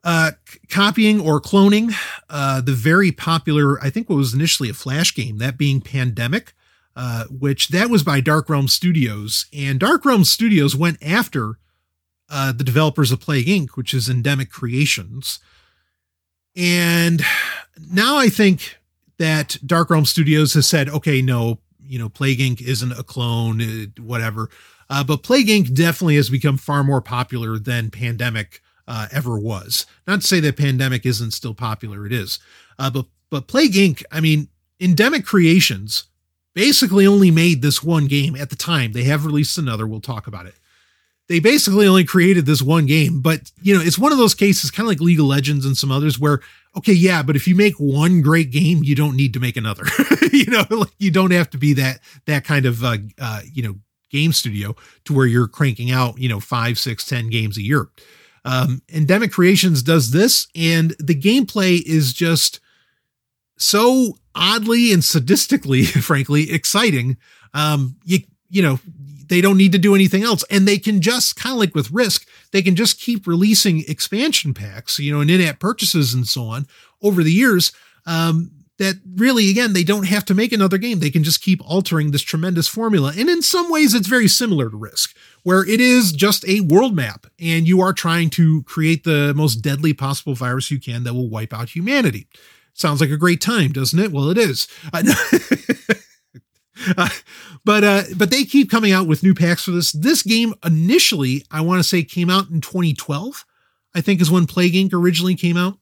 uh, copying or cloning uh, the very popular, I think what was initially a Flash game, that being Pandemic, uh, which that was by Dark Realm Studios. And Dark Realm Studios went after uh, the developers of Plague Inc., which is Endemic Creations. And now I think that Dark Realm Studios has said, okay, no, you know, Plague Inc. isn't a clone, uh, whatever. Uh, but Plague Inc. definitely has become far more popular than Pandemic uh, ever was. Not to say that Pandemic isn't still popular, it is. Uh, but but Plague Inc. I mean, Endemic Creations basically only made this one game at the time. They have released another. We'll talk about it. They basically only created this one game, but you know, it's one of those cases, kind of like League of Legends and some others, where okay, yeah, but if you make one great game, you don't need to make another. you know, like you don't have to be that that kind of uh, uh, you know game studio to where you're cranking out you know five, six, ten games a year. Um, Endemic Creations does this, and the gameplay is just so oddly and sadistically, frankly, exciting. Um, you you know they don't need to do anything else, and they can just kind of like with Risk, they can just keep releasing expansion packs, you know, and in-app purchases and so on over the years. Um, that really, again, they don't have to make another game. They can just keep altering this tremendous formula. And in some ways, it's very similar to Risk, where it is just a world map and you are trying to create the most deadly possible virus you can that will wipe out humanity. Sounds like a great time, doesn't it? Well, it is. Uh, uh, but uh, but they keep coming out with new packs for this. This game initially, I want to say, came out in 2012. I think is when Plague Inc. originally came out,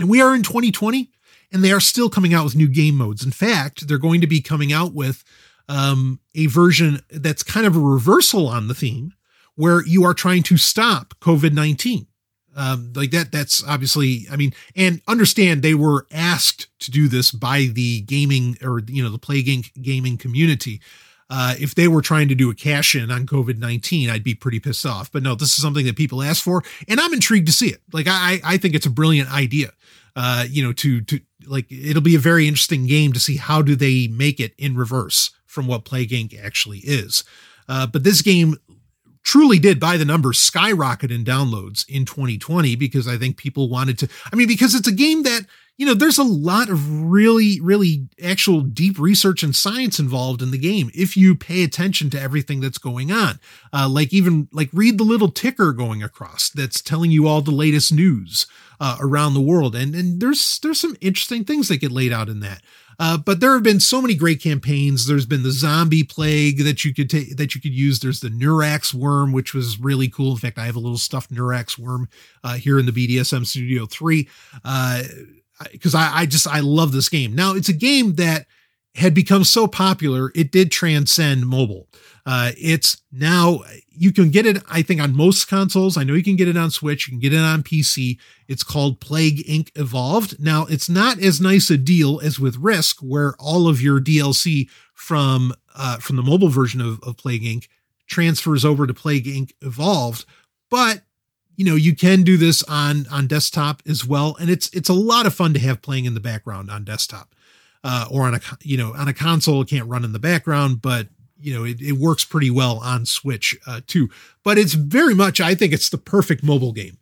and we are in 2020, and they are still coming out with new game modes. In fact, they're going to be coming out with um, a version that's kind of a reversal on the theme, where you are trying to stop COVID 19. Um, like that, that's obviously, I mean, and understand they were asked to do this by the gaming or, you know, the Plague Inc. gaming community. Uh, if they were trying to do a cash in on COVID 19, I'd be pretty pissed off. But no, this is something that people ask for, and I'm intrigued to see it. Like, I, I think it's a brilliant idea. Uh, you know, to, to like, it'll be a very interesting game to see how do they make it in reverse from what Plague Inc. actually is. Uh, but this game truly did by the numbers skyrocket in downloads in 2020 because I think people wanted to. I mean, because it's a game that, you know, there's a lot of really, really actual deep research and science involved in the game if you pay attention to everything that's going on. Uh, like, even like read the little ticker going across that's telling you all the latest news uh, around the world. And, and there's, there's some interesting things that get laid out in that. Uh, but there have been so many great campaigns. There's been the zombie plague that you could take that you could use. There's the Neurax worm, which was really cool. In fact, I have a little stuffed Neurax worm uh, here in the BDSM Studio Three because uh, I, I just I love this game. Now it's a game that had become so popular it did transcend mobile. Uh, it's now you can get it, I think, on most consoles. I know you can get it on Switch, you can get it on PC. It's called Plague Inc. Evolved. Now, it's not as nice a deal as with Risk, where all of your DLC from uh, from the mobile version of, of Plague Inc. transfers over to Plague Inc. Evolved, but you know you can do this on on desktop as well, and it's it's a lot of fun to have playing in the background on desktop. Uh, or on a you know on a console it can't run in the background but you know, it, it works pretty well on Switch uh, too. But it's very much, I think it's the perfect mobile game,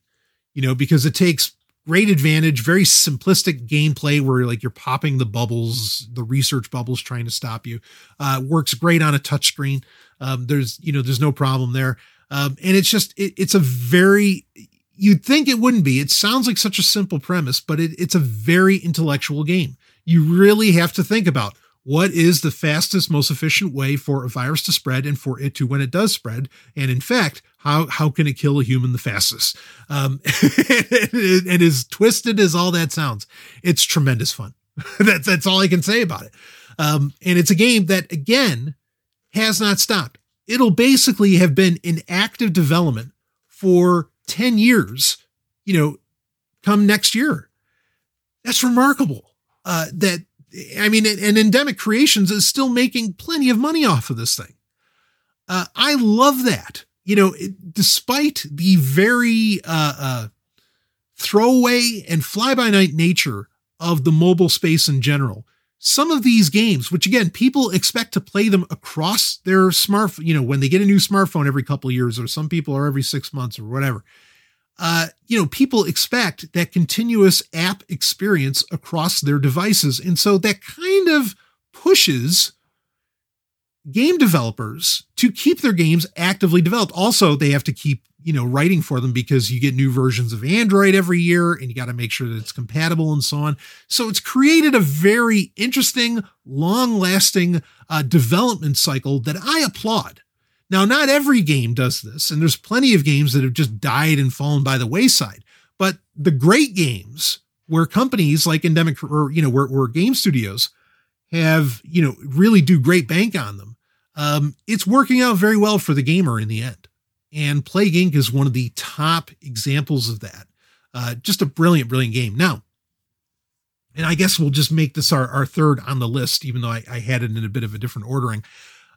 you know, because it takes great advantage, very simplistic gameplay where like you're popping the bubbles, the research bubbles trying to stop you. Uh, works great on a touchscreen. Um, there's, you know, there's no problem there. Um, and it's just, it, it's a very, you'd think it wouldn't be. It sounds like such a simple premise, but it, it's a very intellectual game. You really have to think about what is the fastest, most efficient way for a virus to spread and for it to, when it does spread, and in fact, how how can it kill a human the fastest? Um, and as twisted as all that sounds, it's tremendous fun. that's that's all I can say about it. Um, and it's a game that again has not stopped. It'll basically have been in active development for ten years. You know, come next year. That's remarkable. Uh, that I mean, and Endemic Creations is still making plenty of money off of this thing. Uh, I love that. You know, it, despite the very uh, uh, throwaway and fly by night nature of the mobile space in general, some of these games, which again, people expect to play them across their smartphone, you know, when they get a new smartphone every couple years, or some people are every six months or whatever. Uh, you know, people expect that continuous app experience across their devices. And so that kind of pushes game developers to keep their games actively developed. Also, they have to keep, you know, writing for them because you get new versions of Android every year and you got to make sure that it's compatible and so on. So it's created a very interesting, long lasting uh, development cycle that I applaud. Now, not every game does this, and there's plenty of games that have just died and fallen by the wayside. But the great games where companies like Endemic or, you know, where, where game studios have, you know, really do great bank on them um, it's working out very well for the gamer in the end. And Plague Inc. is one of the top examples of that. Uh, just a brilliant, brilliant game. Now, and I guess we'll just make this our, our third on the list, even though I, I had it in a bit of a different ordering.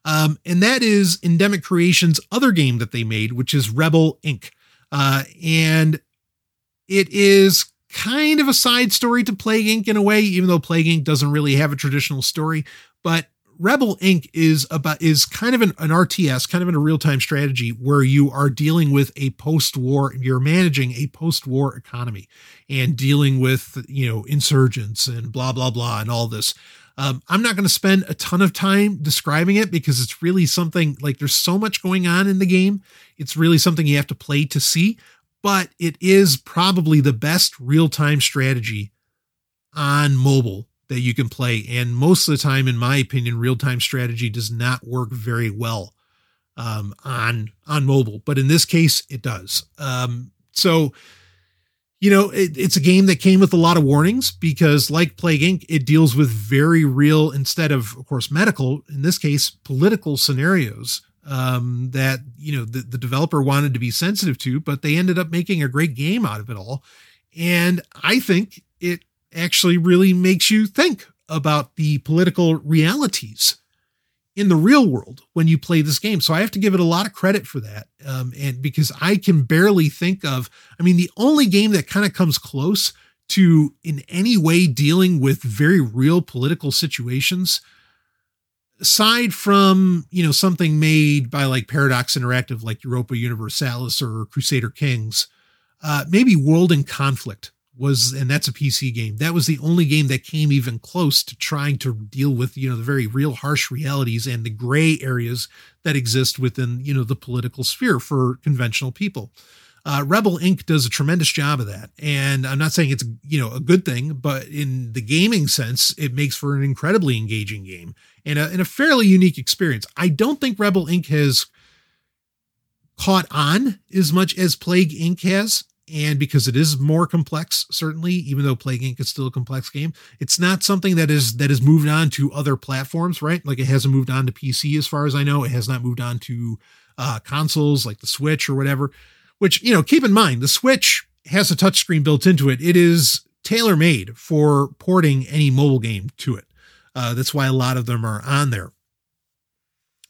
Um, and that is Endemic Creations' other game that they made, which is Rebel Inc. Uh, and it is kind of a side story to Plague Inc. in a way, even though Plague Inc. doesn't really have a traditional story. But Rebel Inc. is about is kind of an, an RTS, kind of in a real time strategy where you are dealing with a post war, you're managing a post war economy and dealing with you know insurgents and blah blah blah and all this. Um, I'm not going to spend a ton of time describing it because it's really something like there's so much going on in the game. It's really something you have to play to see, but it is probably the best real time strategy on mobile that you can play. And most of the time, in my opinion, real time strategy does not work very well um, on on mobile, but in this case, it does. Um, so, you know, it, it's a game that came with a lot of warnings because, like Plague Inc., it deals with very real, instead of, of course, medical, in this case, political scenarios um, that you know the, the developer wanted to be sensitive to, but they ended up making a great game out of it all. And I think it actually really makes you think about the political realities in the real world when you play this game. So I have to give it a lot of credit for that. Um, and because I can barely think of, I mean, the only game that kind of comes close to in any way dealing with very real political situations, aside from, you know, something made by like Paradox Interactive, like Europa Universalis or Crusader Kings, uh, maybe World in Conflict was and that's a PC game. That was the only game that came even close to trying to deal with, you know, the very real harsh realities and the gray areas that exist within, you know, the political sphere for conventional people. Uh, Rebel Inc. does a tremendous job of that. And I'm not saying it's, you know, a good thing, but in the gaming sense, it makes for an incredibly engaging game and a, and a fairly unique experience. I don't think Rebel Inc. has caught on as much as Plague Inc. has and because it is more complex certainly even though plague inc. is still a complex game it's not something that is that has moved on to other platforms right? Like it hasn't moved on to pc as far as i know. It has not moved on to uh, consoles like the switch or whatever which you know keep in mind the switch has a touchscreen built into it. It is tailor made for porting any mobile game to it. Uh, that's why a lot of them are on there.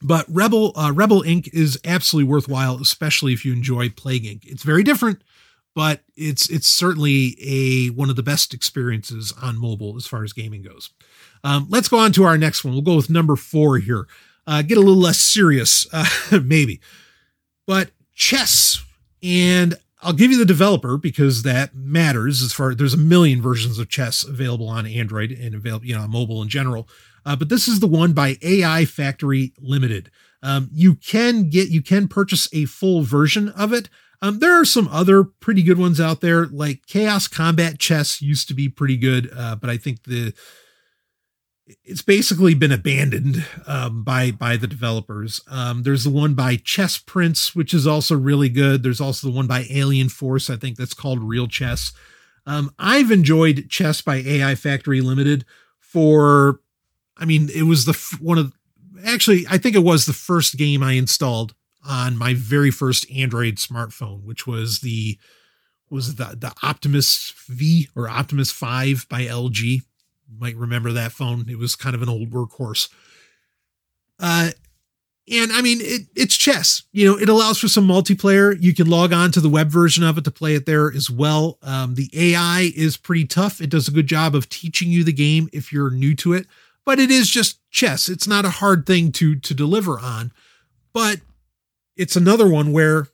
But rebel uh, rebel inc. is absolutely worthwhile especially if you enjoy plague inc. It's very different but it's it's certainly a one of the best experiences on mobile as far as gaming goes. Um, let's go on to our next one. We'll go with number four here. Uh, get a little less serious, uh, maybe, but chess. And I'll give you the developer because that matters. As far there's a million versions of chess available on Android and available, you know, on mobile in general. Uh, but this is the one by AI Factory Limited. Um, you can get you can purchase a full version of it. Um, there are some other pretty good ones out there, like Chaos Combat Chess used to be pretty good, uh, but I think the it's basically been abandoned um, by by the developers. Um, there's the one by Chess Prince, which is also really good. There's also the one by Alien Force, I think that's called Real Chess. Um, I've enjoyed Chess by AI Factory Limited for, I mean, it was the one of actually I think it was the first game I installed on my very first Android smartphone, which was the was the the Optimus V or Optimus 5 by LG. You might remember that phone. It was kind of an old workhorse. Uh And I mean, it, it's chess. You know, it allows for some multiplayer. You can log on to the web version of it to play it there as well. Um, the AI is pretty tough. It does a good job of teaching you the game if you're new to it, but it is just chess. It's not a hard thing to to deliver on, but it's another one where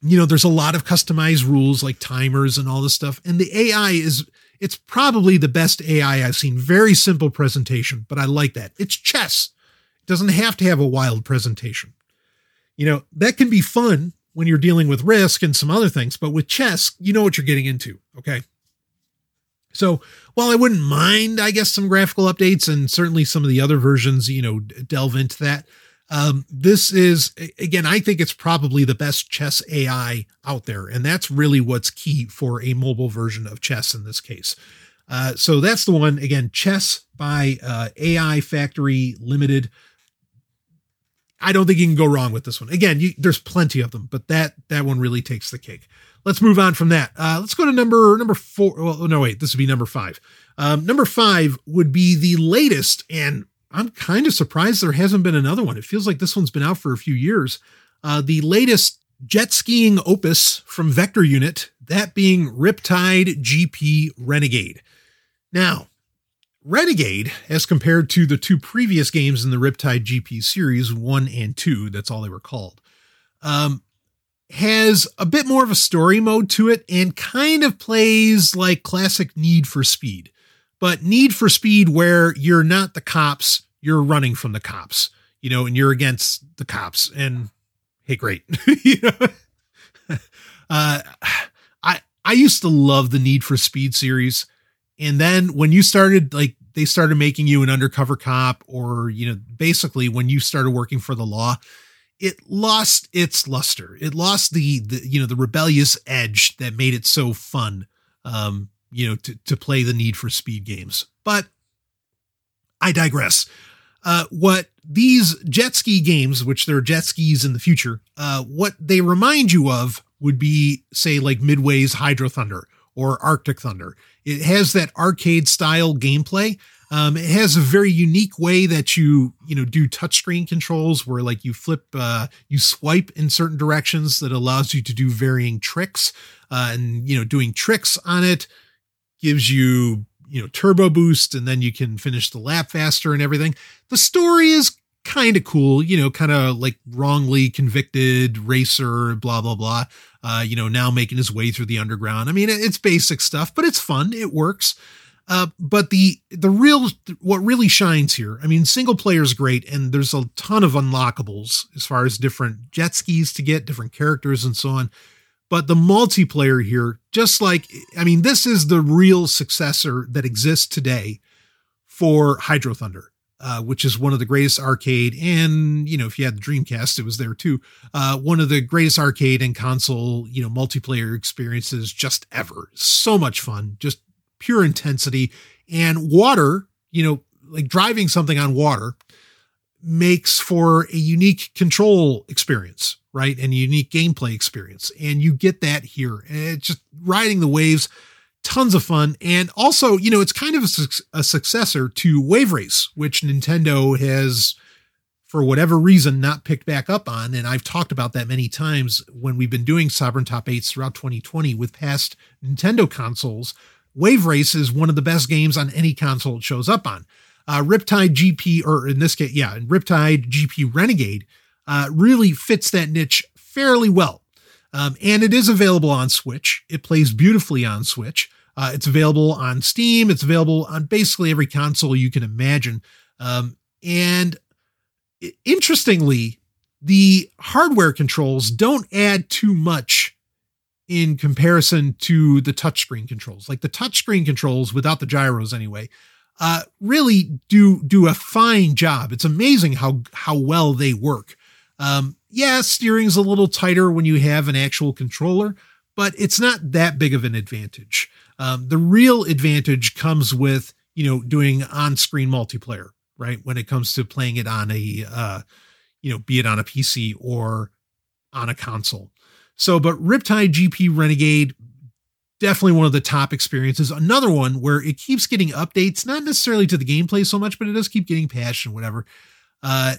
you know there's a lot of customized rules like timers and all this stuff, and the AI is it's probably the best AI I've seen. Very simple presentation, but I like that. It's chess. It doesn't have to have a wild presentation. You know, that can be fun when you're dealing with risk and some other things, but with chess, you know what you're getting into. Okay. So while I wouldn't mind, I guess, some graphical updates and certainly some of the other versions, you know, delve into that. Um, this is, again, I think it's probably the best chess AI out there. And that's really what's key for a mobile version of chess in this case. Uh, so that's the one, again, chess by uh, AI Factory Limited. I don't think you can go wrong with this one. Again, you, there's plenty of them, but that that one really takes the cake. Let's move on from that. Uh, let's go to number number four. Well, no, wait, this would be number five. Um, number five would be the latest and I'm kind of surprised there hasn't been another one. It feels like this one's been out for a few years. Uh, the latest jet skiing opus from Vector Unit, that being Riptide GP Renegade. Now, Renegade, as compared to the two previous games in the Riptide GP series, one and two, that's all they were called, um, has a bit more of a story mode to it and kind of plays like classic Need for Speed but Need for Speed where you're not the cops, you're running from the cops, you know, and you're against the cops. And hey, great. you know? uh, I I used to love the Need for Speed series. And then when you started like they started making you an undercover cop or you know basically when you started working for the law it lost its luster it lost the, the you know the rebellious edge that made it so fun um you know, to, to play the Need for Speed games. But I digress. Uh, what these jet ski games, which they're jet skis in the future, uh, what they remind you of would be, say, like Midway's Hydro Thunder or Arctic Thunder. It has that arcade style gameplay. Um, it has a very unique way that you, you know, do touchscreen controls where like you flip, uh, you swipe in certain directions that allows you to do varying tricks. Uh, and, you know, doing tricks on it gives you, you know, turbo boost and then you can finish the lap faster and everything. The story is kind of cool, you know, kind of like wrongly convicted racer, blah, blah, blah. Uh, you know, now making his way through the underground. I mean, it's basic stuff, but it's fun. It works. Uh, but the the real what really shines here, I mean, single player is great, and there's a ton of unlockables as far as different jet skis to get, different characters, and so on. But the multiplayer here, just like, I mean, this is the real successor that exists today for Hydro Thunder, uh, which is one of the greatest arcade. And, you know, if you had the Dreamcast, it was there too. Uh, one of the greatest arcade and console, you know, multiplayer experiences just ever. So much fun, just pure intensity. And water, you know, like driving something on water makes for a unique control experience right? And unique gameplay experience. And you get that here. And it's just riding the waves, tons of fun. And also, you know, it's kind of a, su- a successor to Wave Race, which Nintendo has, for whatever reason, not picked back up on. And I've talked about that many times when we've been doing Sovereign Top 8s throughout 2020 with past Nintendo consoles. Wave Race is one of the best games on any console it shows up on. Uh, Riptide GP, or in this case, yeah, Riptide GP Renegade uh, really fits that niche fairly well. Um, and it is available on Switch. It plays beautifully on Switch. Uh, it's available on Steam. It's available on basically every console you can imagine. Um, and interestingly, the hardware controls don't add too much in comparison to the touchscreen controls. Like the touchscreen controls, without the gyros anyway, uh, really do do a fine job. It's amazing how how well they work. Um, yeah, steering's a little tighter when you have an actual controller, but it's not that big of an advantage. Um, the real advantage comes with, you know, doing on-screen multiplayer, right? When it comes to playing it on a, uh, you know, be it on a PC or on a console. So, but Riptide GP Renegade, definitely one of the top experiences. Another one where it keeps getting updates, not necessarily to the gameplay so much, but it does keep getting patched and whatever. Uh,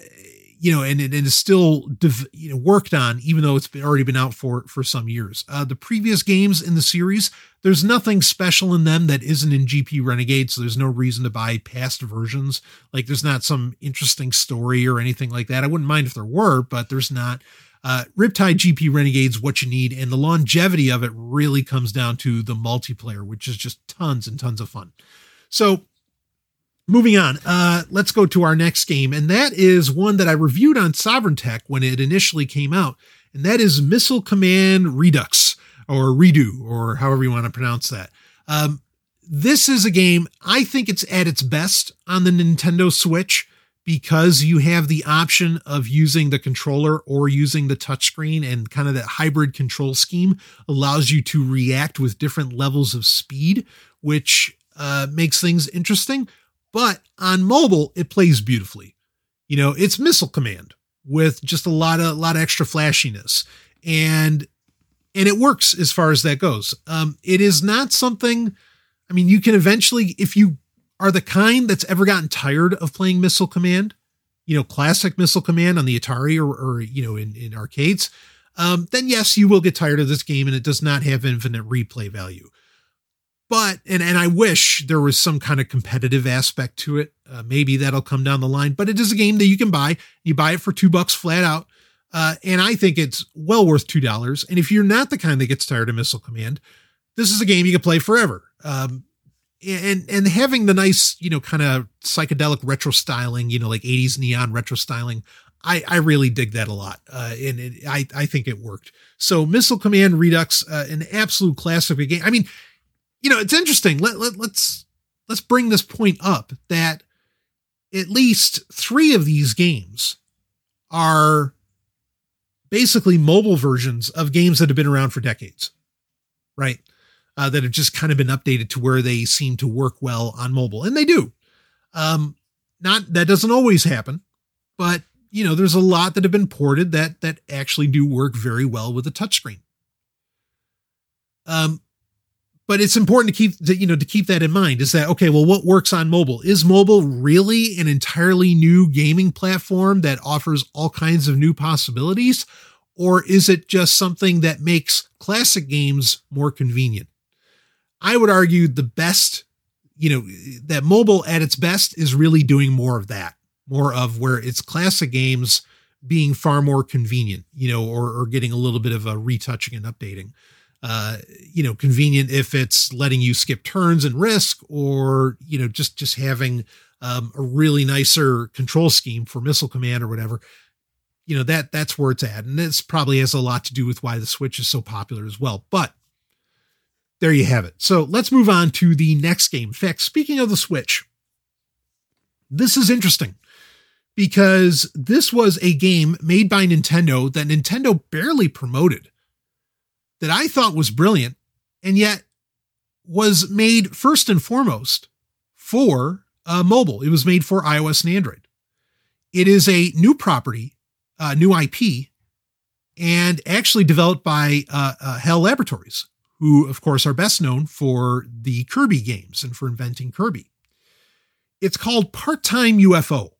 you know, and it is still you know worked on, even though it's been, already been out for for some years. Uh, the previous games in the series, there's nothing special in them that isn't in GP Renegade, so there's no reason to buy past versions. Like there's not some interesting story or anything like that. I wouldn't mind if there were, but there's not. Uh, Riptide GP Renegade's what you need, and the longevity of it really comes down to the multiplayer, which is just tons and tons of fun. So moving on, uh, let's go to our next game, and that is one that I reviewed on Sovereign Tech when it initially came out, and that is Missile Command Redux or Redo or however you want to pronounce that. Um, this is a game I think it's at its best on the Nintendo Switch because you have the option of using the controller or using the touchscreen and kind of that hybrid control scheme allows you to react with different levels of speed, which uh, makes things interesting. But on mobile, it plays beautifully. You know, it's missile command with just a lot of a lot of extra flashiness, and and it works as far as that goes. Um, it is not something. I mean, you can eventually, if you are the kind that's ever gotten tired of playing Missile Command, you know, classic Missile Command on the Atari or, or you know, in, in arcades, um, then yes, you will get tired of this game and it does not have infinite replay value but and and I wish there was some kind of competitive aspect to it. Uh, maybe that'll come down the line. But it is a game that you can buy. You buy it for two bucks flat out, uh, and I think it's well worth two dollars. And if you're not the kind that gets tired of Missile Command, this is a game you can play forever. Um, and and having the nice you know kind of psychedelic retro styling, you know like 80s neon retro styling. I, I really dig that a lot, uh, and it, I I think it worked. So Missile Command Redux, uh, an absolute classic game. I mean, you know, it's interesting. Let, let, let's let's bring this point up that at least three of these games are basically mobile versions of games that have been around for decades, right? Uh, that have just kind of been updated to where they seem to work well on mobile, and they do. Um, not that doesn't always happen, but you know, there's a lot that have been ported that that actually do work very well with a touchscreen. Um, but it's important to keep that you know to keep that in mind is that okay well what works on mobile? Is mobile really an entirely new gaming platform that offers all kinds of new possibilities? Or is it just something that makes classic games more convenient? I would argue the best you know that mobile at its best is really doing more of that more of where it's classic games being far more convenient you know or, or getting a little bit of a retouching and updating uh, you know, convenient if it's letting you skip turns and risk, or you know, just just having um, a really nicer control scheme for missile command or whatever. You know that that's where it's at, and this probably has a lot to do with why the Switch is so popular as well. But there you have it. So let's move on to the next game. In fact, speaking of the Switch, this is interesting because this was a game made by Nintendo that Nintendo barely promoted that I thought was brilliant and yet was made first and foremost for uh, mobile. It was made for iOS and Android. It is a new property, uh, new IP, and actually developed by uh, uh, HAL Laboratories, who, of course, are best known for the Kirby games and for inventing Kirby. It's called Part Time UFO.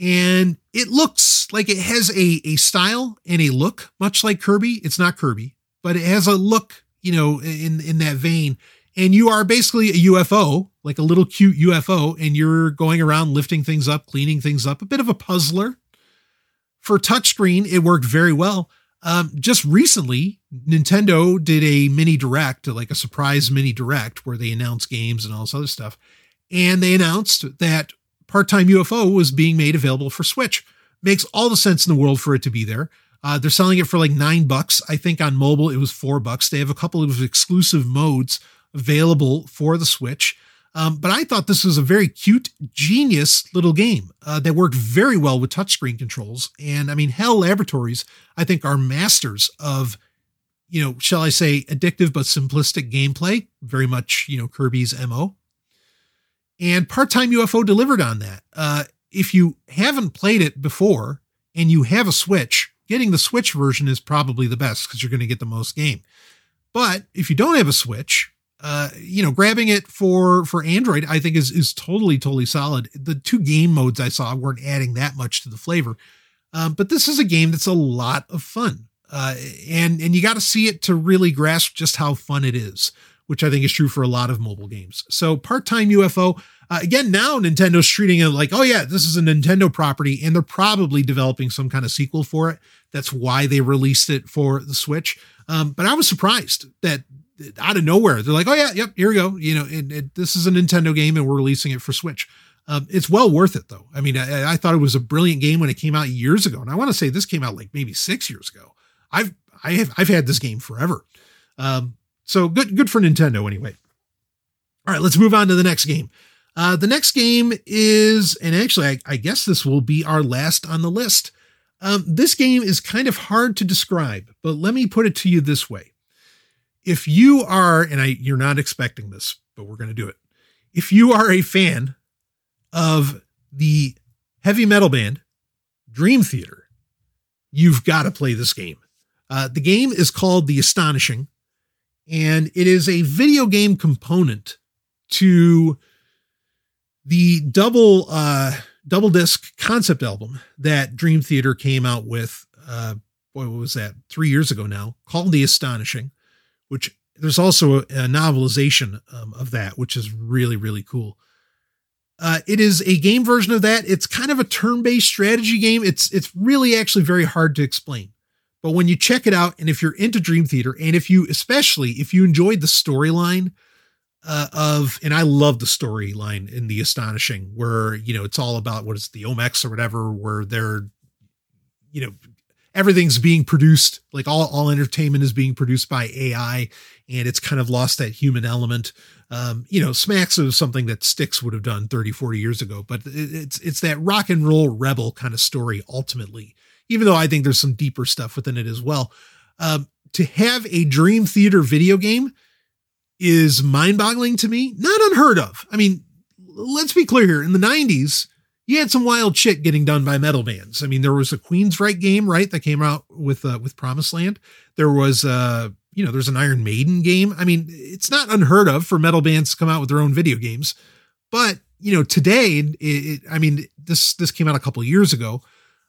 And it looks like it has a, a style and a look much like Kirby. It's not Kirby but it has a look, you know, in in that vein. And you are basically a UFO, like a little cute UFO, and you're going around lifting things up, cleaning things up, a bit of a puzzler. For touchscreen, it worked very well. Um, just recently, Nintendo did a mini direct, like a surprise mini direct, where they announced games and all this other stuff. And they announced that Part Time UFO was being made available for Switch. Makes all the sense in the world for it to be there. Uh, they're selling it for like nine bucks. I think on mobile it was four bucks. They have a couple of exclusive modes available for the Switch. Um, but I thought this was a very cute, genius little game uh, that worked very well with touchscreen controls. And I mean, HAL Laboratories, I think, are masters of, you know, shall I say, addictive but simplistic gameplay. Very much, you know, Kirby's MO. And Part Time UFO delivered on that. Uh, if you haven't played it before and you have a Switch, getting the Switch version is probably the best because you're going to get the most game. But if you don't have a Switch, uh, you know, grabbing it for for Android, I think is is totally totally solid. The two game modes I saw weren't adding that much to the flavor, um, but this is a game that's a lot of fun, uh, and and you got to see it to really grasp just how fun it is, which I think is true for a lot of mobile games. So part time UFO. Uh, again, now Nintendo's treating it like, oh yeah, this is a Nintendo property, and they're probably developing some kind of sequel for it. That's why they released it for the Switch. Um, but I was surprised that out of nowhere they're like, oh yeah, yep, here we go. You know, this is a Nintendo game, and we're releasing it for Switch. Um, it's well worth it though. I mean, I, I, thought it was a brilliant game when it came out years ago, and I want to say this came out like maybe six years ago. I've I have I've had this game forever. Um, so good good for Nintendo anyway. All right, let's move on to the next game. Uh, the next game is, and actually, I, I, guess this will be our last on the list. Um, this game is kind of hard to describe, but let me put it to you this way. If you are, and I, you're not expecting this, but we're going to do it. If you are a fan of the heavy metal band Dream Theater, you've got to play this game. Uh, the game is called The Astonishing, and it is a video game component to the double uh, double disc concept album that Dream Theater came out with. Uh, boy, what was that? Three years ago now, called The Astonishing, which there's also a, a novelization um, of that, which is really really cool. Uh, it is a game version of that. It's kind of a turn-based strategy game. It's it's really actually very hard to explain. But when you check it out, and if you're into Dream Theater, and if you especially if you enjoyed the storyline uh, of, and I love the storyline in The Astonishing, where, you know, it's all about what is the NOMACS or whatever, where they're, you know, everything's being produced, like all, all entertainment is being produced by AI, and it's kind of lost that human element. Um, you know, smacks of something that Styx would have done 30, 40 years ago, but it's, it's that rock and roll rebel kind of story ultimately, even though I think there's some deeper stuff within it as well. Um, to have a Dream Theater video game is mind boggling to me. Not unheard of. I mean, let's be clear here. In the 90s, you had some wild shit getting done by metal bands. I mean, there was a Queensryche game, right, that came out with uh, with Promised Land. There was uh, you know, there's an Iron Maiden game. I mean, it's not unheard of for metal bands to come out with their own video games. But, you know, today, it, it, I mean, this this came out a couple years ago.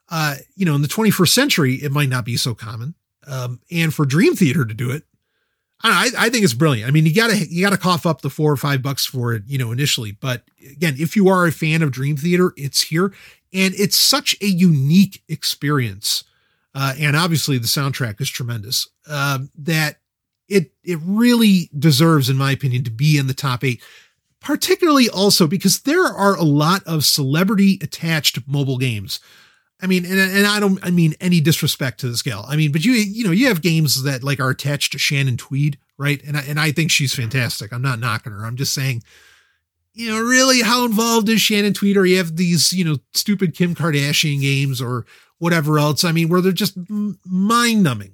Uh, you know, in the 21st century, it might not be so common. Um, and for Dream Theater to do it, I, I think it's brilliant. I mean, you gotta you gotta cough up the four or five bucks for it, you know, initially. But again, if you are a fan of Dream Theater, it's here, and it's such a unique experience. Uh, and obviously, the soundtrack is tremendous. Um, that it it really deserves, in my opinion, to be in the top eight. Particularly also because there are a lot of celebrity attached mobile games I mean, and, and I don't, I mean any disrespect to the scale. I mean, but you, you know, you have games that like are attached to Shannon Tweed, right? And I, and I think she's fantastic. I'm not knocking her. I'm just saying, you know, really how involved is Shannon Tweed? Or you have these, you know, stupid Kim Kardashian games or whatever else. I mean, where they're just mind numbing.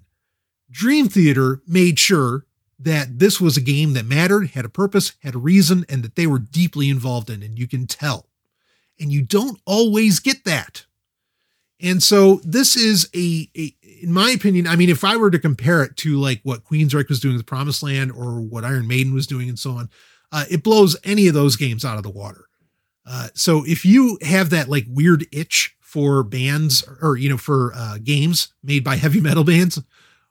Dream Theater made sure that this was a game that mattered, had a purpose, had a reason, and that they were deeply involved in. And you can tell. And you don't always get that and so this is a, a, in my opinion, I mean, if I were to compare it to like what Queensryche was doing with Promised Land or what Iron Maiden was doing and so on, uh, it blows any of those games out of the water. Uh, so if you have that like weird itch for bands or, you know, for uh, games made by heavy metal bands,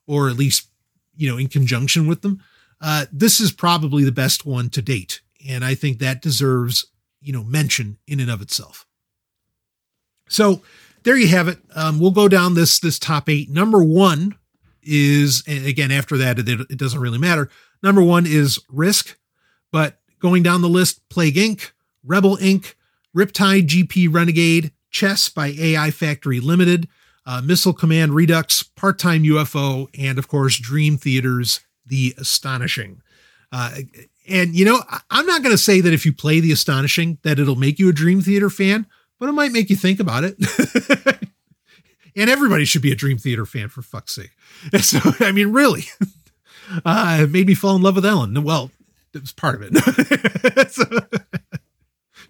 or at least, you know, in conjunction with them, uh, this is probably the best one to date. And I think that deserves, you know, mention in and of itself. So there you have it. Um, we'll go down this this top eight. Number one is, again after that it, it doesn't really matter. Number one is Risk, but going down the list, Plague Inc., Rebel Inc., Riptide GP Renegade, Chess by AI Factory Limited, uh, Missile Command Redux, Part Time UFO, and of course Dream Theater's The Astonishing. Uh, and you know, I'm not going to say that if you play The Astonishing that it'll make you a Dream Theater fan but it might make you think about it. and everybody should be a Dream Theater fan for fuck's sake. So, I mean, really, uh, it made me fall in love with Ellen. Well, it was part of it. so,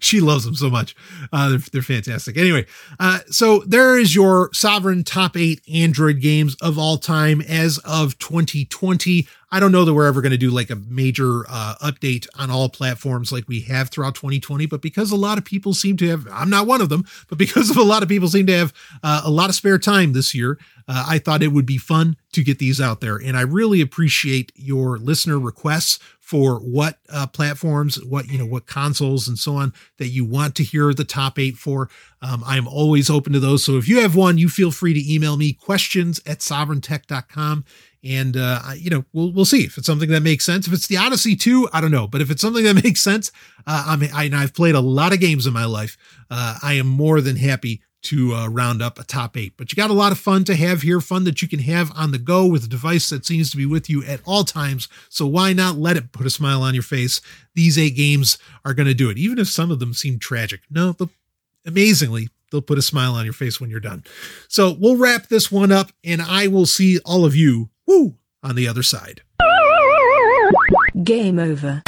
she loves them so much. Uh, they're, they're fantastic. Anyway, uh, so there is your sovereign top eight Android games of all time as of 2020. I don't know that we're ever going to do like a major uh, update on all platforms like we have throughout 2020, but because a lot of people seem to have, I'm not one of them, but because of a lot of people seem to have uh, a lot of spare time this year, uh, I thought it would be fun to get these out there. And I really appreciate your listener requests for what uh, platforms, what you know, what consoles and so on that you want to hear the top eight for. Um, I'm always open to those. So if you have one, you feel free to email me questions at sovereigntech.com. And uh, you know, we'll we'll see if it's something that makes sense. If it's the Odyssey 2, I don't know, but if it's something that makes sense, uh, I mean, I, I've played a lot of games in my life. Uh, I am more than happy to uh, round up a top eight. But you got a lot of fun to have here, fun that you can have on the go with a device that seems to be with you at all times. So why not let it put a smile on your face? These eight games are going to do it, even if some of them seem tragic. No, amazingly, they'll put a smile on your face when you're done. So we'll wrap this one up, and I will see all of you woo on the other side. Game over.